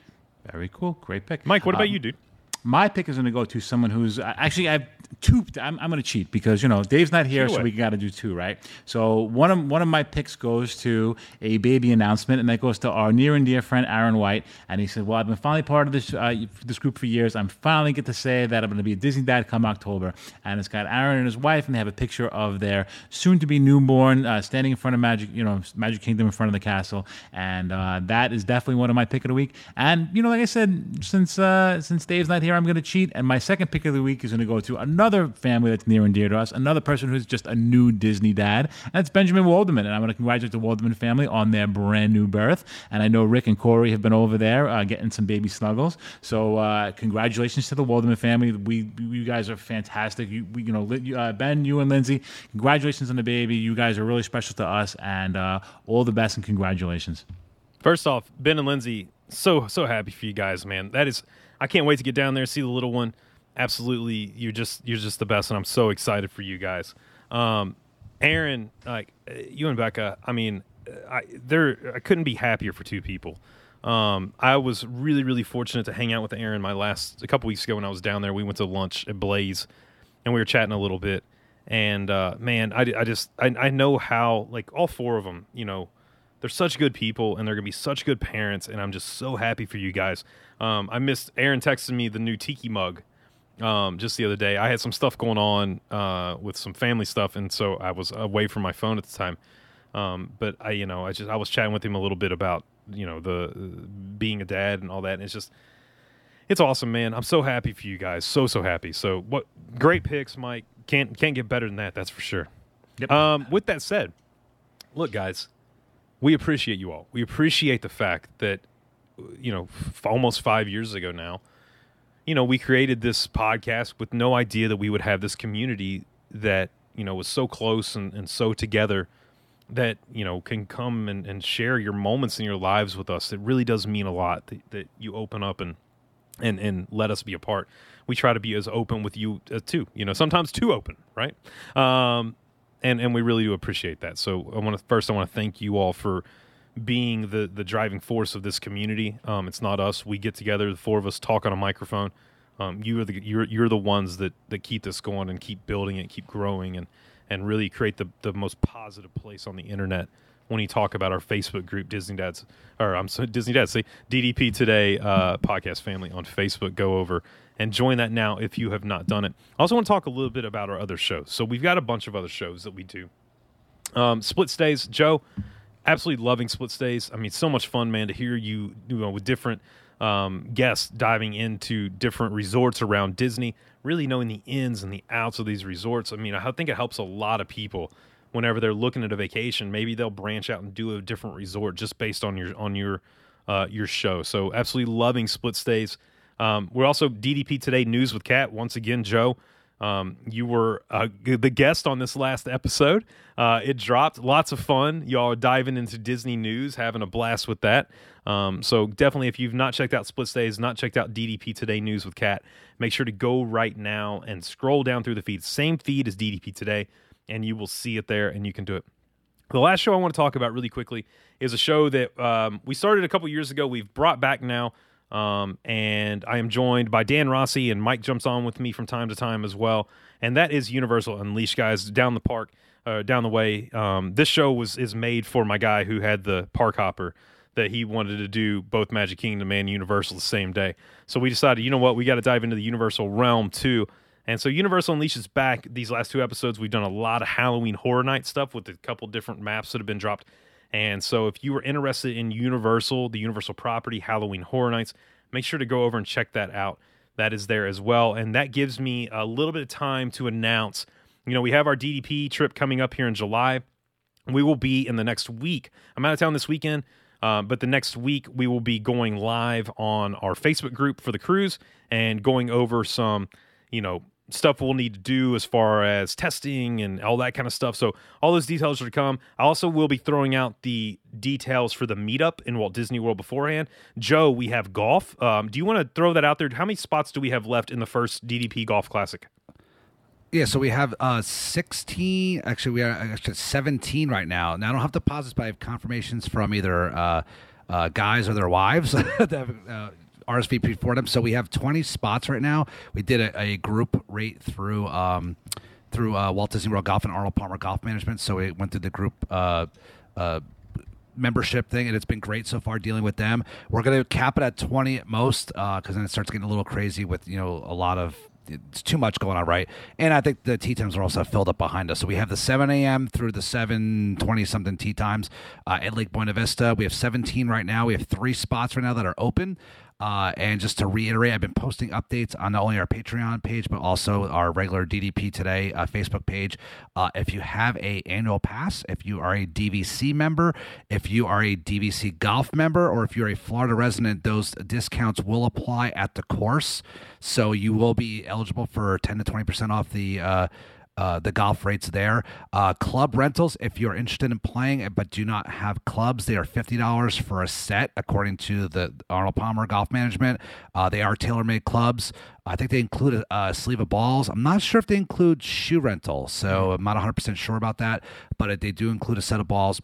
Very cool. Great pick. Mike, what about Um, you, dude? My pick is going to go to someone who's uh, actually I have two. I'm, I'm going to cheat because you know Dave's not here, so away. we got to do two, right? So one of one of my picks goes to a baby announcement, and that goes to our near and dear friend Aaron White. And he said, "Well, I've been finally part of this uh, this group for years. I'm finally get to say that I'm going to be a Disney dad come October." And it's got Aaron and his wife, and they have a picture of their soon-to-be newborn uh, standing in front of Magic, you know, Magic Kingdom in front of the castle, and uh, that is definitely one of my pick of the week. And you know, like I said, since uh, since Dave's not here, I'm going to cheat. And my second pick of the week is going to go to another family that's near and dear to us, another person who's just a new Disney dad, and that's Benjamin Walderman. And I want to congratulate the Walderman family on their brand new birth. And I know Rick and Corey have been over there uh, getting some baby snuggles. So uh, congratulations to the Walderman family. We, you guys are fantastic. You, we, you know, uh, Ben, you and Lindsay, congratulations on the baby. You guys are really special to us, and uh, all the best and congratulations. First off, Ben and Lindsay, so so happy for you guys, man. That is, I can't wait to get down there see the little one. Absolutely, you're just you're just the best, and I'm so excited for you guys. Um, Aaron, like uh, you and Becca, I mean, uh, I there I couldn't be happier for two people. Um, I was really really fortunate to hang out with Aaron my last a couple weeks ago when I was down there. We went to lunch at Blaze, and we were chatting a little bit. And uh, man, I, I just I, I know how like all four of them, you know, they're such good people and they're gonna be such good parents. And I'm just so happy for you guys. Um, I missed Aaron texted me the new tiki mug um, just the other day. I had some stuff going on uh, with some family stuff, and so I was away from my phone at the time. Um, but I, you know, I just I was chatting with him a little bit about you know the uh, being a dad and all that. And it's just it's awesome, man. I'm so happy for you guys. So so happy. So what great picks, Mike. Can't can't get better than that. That's for sure. Yep. Um, with that said, look, guys, we appreciate you all. We appreciate the fact that you know, f- almost five years ago now, you know, we created this podcast with no idea that we would have this community that you know was so close and, and so together that you know can come and, and share your moments in your lives with us. It really does mean a lot that, that you open up and and and let us be a part. We try to be as open with you uh, too. You know, sometimes too open, right? Um, and and we really do appreciate that. So I want to first I want to thank you all for being the the driving force of this community. Um, it's not us. We get together, the four of us talk on a microphone. Um, you are the you're you're the ones that that keep this going and keep building it, keep growing, and and really create the the most positive place on the internet. When you talk about our Facebook group, Disney Dads, or I'm sorry, Disney Dads, say DDP Today uh, podcast family on Facebook. Go over and join that now if you have not done it. I also want to talk a little bit about our other shows. So we've got a bunch of other shows that we do. Um, Split Stays, Joe, absolutely loving Split Stays. I mean, so much fun, man, to hear you, you know, with different um, guests diving into different resorts around Disney, really knowing the ins and the outs of these resorts. I mean, I think it helps a lot of people whenever they're looking at a vacation. Maybe they'll branch out and do a different resort just based on your on your uh, your show. So, absolutely loving Split Stays. Um, we're also DDP Today News with Kat. Once again, Joe, um, you were uh, the guest on this last episode. Uh, it dropped. Lots of fun. Y'all are diving into Disney news, having a blast with that. Um, so definitely, if you've not checked out Split Stays, not checked out DDP Today News with Kat, make sure to go right now and scroll down through the feed. Same feed as DDP Today, and you will see it there, and you can do it. The last show I want to talk about really quickly is a show that um, we started a couple years ago. We've brought back now, um, and I am joined by Dan Rossi, and Mike jumps on with me from time to time as well. And that is Universal Unleashed, guys, down the park, uh, down the way. Um, this show was is made for my guy who had the park hopper that he wanted to do both Magic Kingdom and Universal the same day. So we decided, you know what, we got to dive into the Universal realm too. And so Universal Unleashed is back. These last two episodes, we've done a lot of Halloween Horror Night stuff with a couple different maps that have been dropped. And so if you were interested in Universal, the Universal property, Halloween Horror Nights, make sure to go over and check that out. that is there as well. And that gives me a little bit of time to announce. You know, we have our DDP trip coming up here in July. We will be in the next week. I'm out of town this weekend, uh, but the next week we will be going live on our Facebook group for the cruise and going over some, you know, stuff we'll need to do as far as testing and all that kind of stuff. So all those details are to come. I also will be throwing out the details for the meetup in Walt Disney World beforehand. Joe, we have golf. Um, do you want to throw that out there? How many spots do we have left in the first DDP Golf Classic? Yeah, so we have uh, 16. Actually, we are actually 17 right now. Now, I don't have deposits, but I have confirmations from either uh, uh, guys or their wives that have uh, RSVP for them. So we have 20 spots right now. We did a, a group rate through um, through uh, Walt Disney World Golf and Arnold Palmer Golf Management. So we went through the group. Uh, uh, membership thing and it's been great so far dealing with them we're going to cap it at 20 at most because then it starts getting a little crazy with you know a lot of it's too much going on, right? And I think the tee times are also filled up behind us. So we have the 7 a.m. through the 7:20 something tee times uh, at Lake Buena Vista. We have 17 right now. We have three spots right now that are open. Uh, and just to reiterate, I've been posting updates on not only our Patreon page but also our regular DDP Today uh, Facebook page. Uh, if you have a annual pass, if you are a DVC member, if you are a DVC golf member, or if you're a Florida resident, those discounts will apply at the course. So you will be eligible for 10 to 20 percent off the uh, uh, the golf rates there. Uh, club rentals, if you're interested in playing but do not have clubs, they are fifty dollars for a set, according to the Arnold Palmer Golf Management. Uh, they are tailor made clubs. I think they include a, a, sleeve of balls. I'm not sure if they include shoe rental, so I'm not 100 percent sure about that. But they do include a set of balls,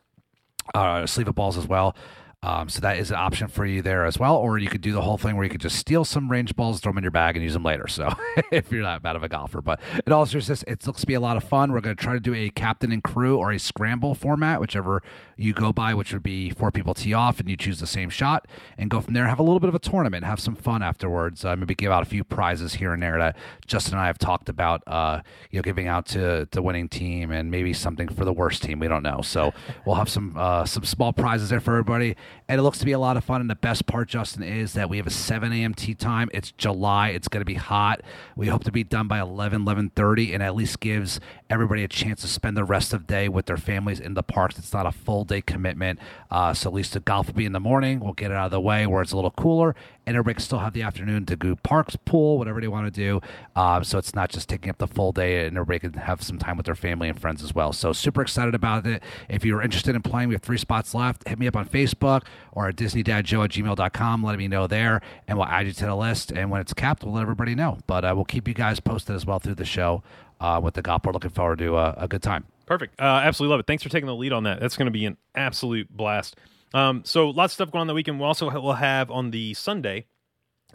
uh, a sleeve of balls as well. Um, so that is an option for you there as well. Or you could do the whole thing where you could just steal some range balls, throw them in your bag, and use them later. So if you're not bad of a golfer, but it also just it looks to be a lot of fun. We're going to try to do a captain and crew or a scramble format, whichever you go by, which would be four people tee off and you choose the same shot and go from there. Have a little bit of a tournament, have some fun afterwards. Uh, maybe give out a few prizes here and there that Justin and I have talked about. Uh, you know, giving out to the winning team and maybe something for the worst team. We don't know. So we'll have some uh, some small prizes there for everybody, and it looks to be a lot of fun. And the best part, Justin, is that we have a 7 a.m. tee time. It's July. It's going to be hot. We hope to be done by 11, 11.30, and at least gives everybody a chance to spend the rest of the day with their families in the parks. It's not a full day commitment. Uh, so at least the golf will be in the morning. We'll get it out of the way where it's a little cooler, and everybody can still have the afternoon to go parks, pool, whatever they want to do. Um, so it's not just taking up the full day, and everybody can have some time with their family and friends as well. So super excited about it. If you're interested in playing, we have three spots left. Hit me up on Facebook or at DisneyDadJoe at gmail.com. Let me know there, and we'll add you to the list. And when it's capped, we'll let everybody know. But uh, we'll keep you guys posted as well through the show uh, with the golf. We're looking forward to uh, a good time. Perfect. Uh, absolutely love it. Thanks for taking the lead on that. That's going to be an absolute blast. Um, so lots of stuff going on the weekend. We also will have on the Sunday,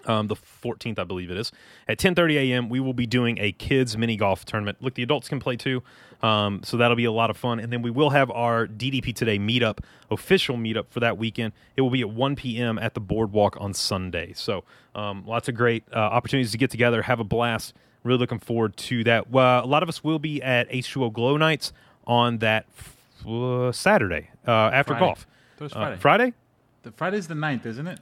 um, the 14th, I believe it is, at 10:30 a.m. We will be doing a kids mini golf tournament. Look, the adults can play too, um, so that'll be a lot of fun. And then we will have our DDP Today meetup, official meetup for that weekend. It will be at 1 p.m. at the boardwalk on Sunday. So um, lots of great uh, opportunities to get together, have a blast. Really looking forward to that. Well, a lot of us will be at H2O Glow Nights on that uh, Saturday uh, after Friday. golf. Those Uh, Friday. Friday? The Friday's the 9th, isn't it?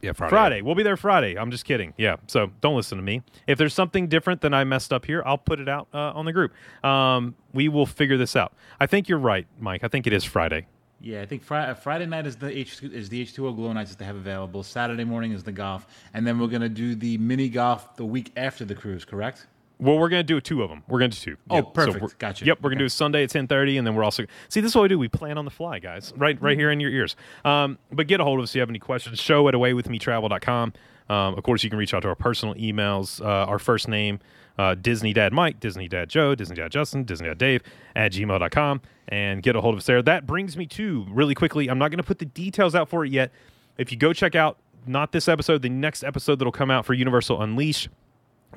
Yeah, Friday. Friday. We'll be there Friday. I'm just kidding. Yeah. So don't listen to me. If there's something different than I messed up here, I'll put it out uh, on the group. Um, we will figure this out. I think you're right, Mike. I think it is Friday. Yeah, I think Friday, Friday night is the H is the H2O Glow nights that they have available. Saturday morning is the golf, and then we're gonna do the mini golf the week after the cruise. Correct? Well, we're going to do two of them. We're going to do two. Oh, Yep. Perfect. we're- Gotcha. Yep, we're going to do a Sunday at ten thirty, and then we're also see this is what we do. We plan on the fly, guys. Right, right here in your ears. Um, but get a hold of us if you have any questions. Show at awaywithmetravel.com. Um, of course, you can reach out to our personal emails. Uh, our first name, uh, Disney Dad Mike, Disney Dad Joe, Disney Dad Justin, Disney Dad Dave at gmail.com, and get a hold of us there. That brings me to really quickly. I'm not going to put the details out for it yet. If you go check out not this episode, the next episode that'll come out for Universal Unleashed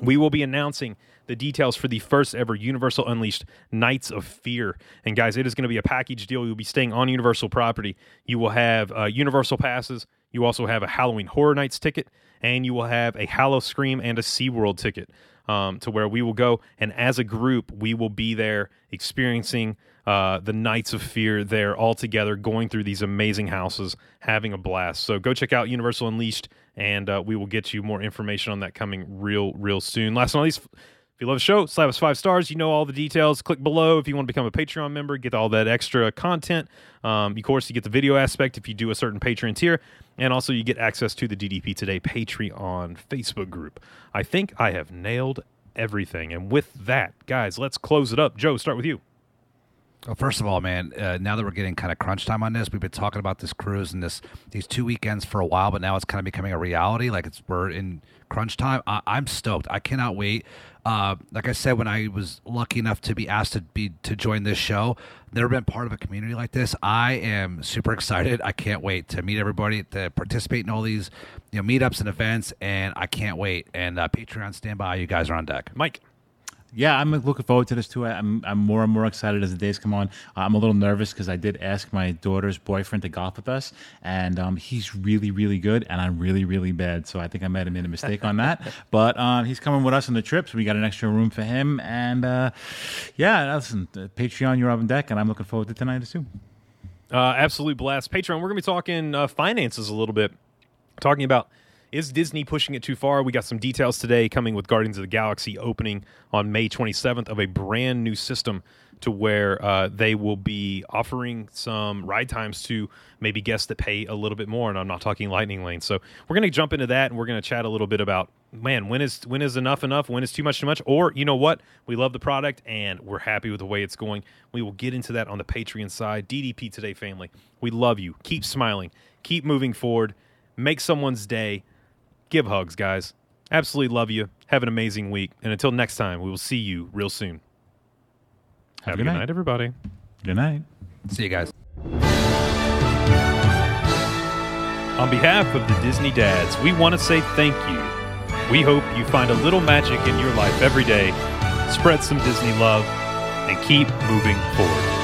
we will be announcing the details for the first ever Universal Unleashed Nights of Fear. And guys, it is going to be a package deal. You'll be staying on Universal property. You will have uh, Universal passes. You also have a Halloween Horror Nights ticket, and you will have a Howl-O-Scream and a SeaWorld ticket um, to where we will go. And as a group, we will be there experiencing uh, the Nights of Fear there all together, going through these amazing houses, having a blast. So go check out Universal Unleashed, and uh, we will get you more information on that coming real, real soon. Last but not least, if you love the show, slap us five stars. You know all the details. Click below if you want to become a Patreon member, get all that extra content. Um, of course, you get the video aspect if you do a certain Patreon tier, and also you get access to the DDP Today Patreon Facebook group. I think I have nailed everything. And with that, guys, let's close it up. Joe, start with you. Well, first of all, man, uh, now that we're getting kind of crunch time on this, we've been talking about this cruise and this these two weekends for a while, but now it's kind of becoming a reality. Like it's we're in crunch time. I, I'm stoked. I cannot wait. Uh, like I said, when I was lucky enough to be asked to be to join this show, never been part of a community like this. I am super excited. I can't wait to meet everybody, to participate in all these you know meetups and events, and I can't wait. And uh, Patreon, stand by. You guys are on deck. Mike. Yeah, I'm looking forward to this too. I'm I'm more and more excited as the days come on. I'm a little nervous because I did ask my daughter's boyfriend to golf with us, and um, he's really really good, and I'm really really bad. So I think I might have made a mistake on that. But um, he's coming with us on the trip, so we got an extra room for him. And uh, yeah, listen, uh, Patreon, you're on deck, and I'm looking forward to tonight too. Uh, absolute blast. Patreon, we're going to be talking uh, finances a little bit, talking about is Disney pushing it too far? We got some details today coming with Guardians of the Galaxy opening on May 27th of a brand new system to where uh, they will be offering some ride times to maybe guests that pay a little bit more. And I'm not talking lightning lane. So we're going to jump into that and we're going to chat a little bit about man when is when is enough enough? When is too much too much? Or you know what? We love the product and we're happy with the way it's going. We will get into that on the patreon side. Ddp today family we love you. Keep smiling. Keep moving forward. Make someone's day give hugs, guys. Absolutely love you. Have an amazing week. And until next time, we will see you real soon. Have, Have a good night. night, everybody. Good night. See you guys. On behalf of the Disney Dads, we want to say thank you. We hope you find a little magic in your life every day, spread some Disney love, and keep moving forward.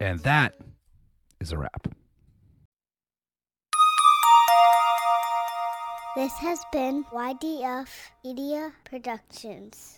And that is a wrap. This has been YDF Media Productions.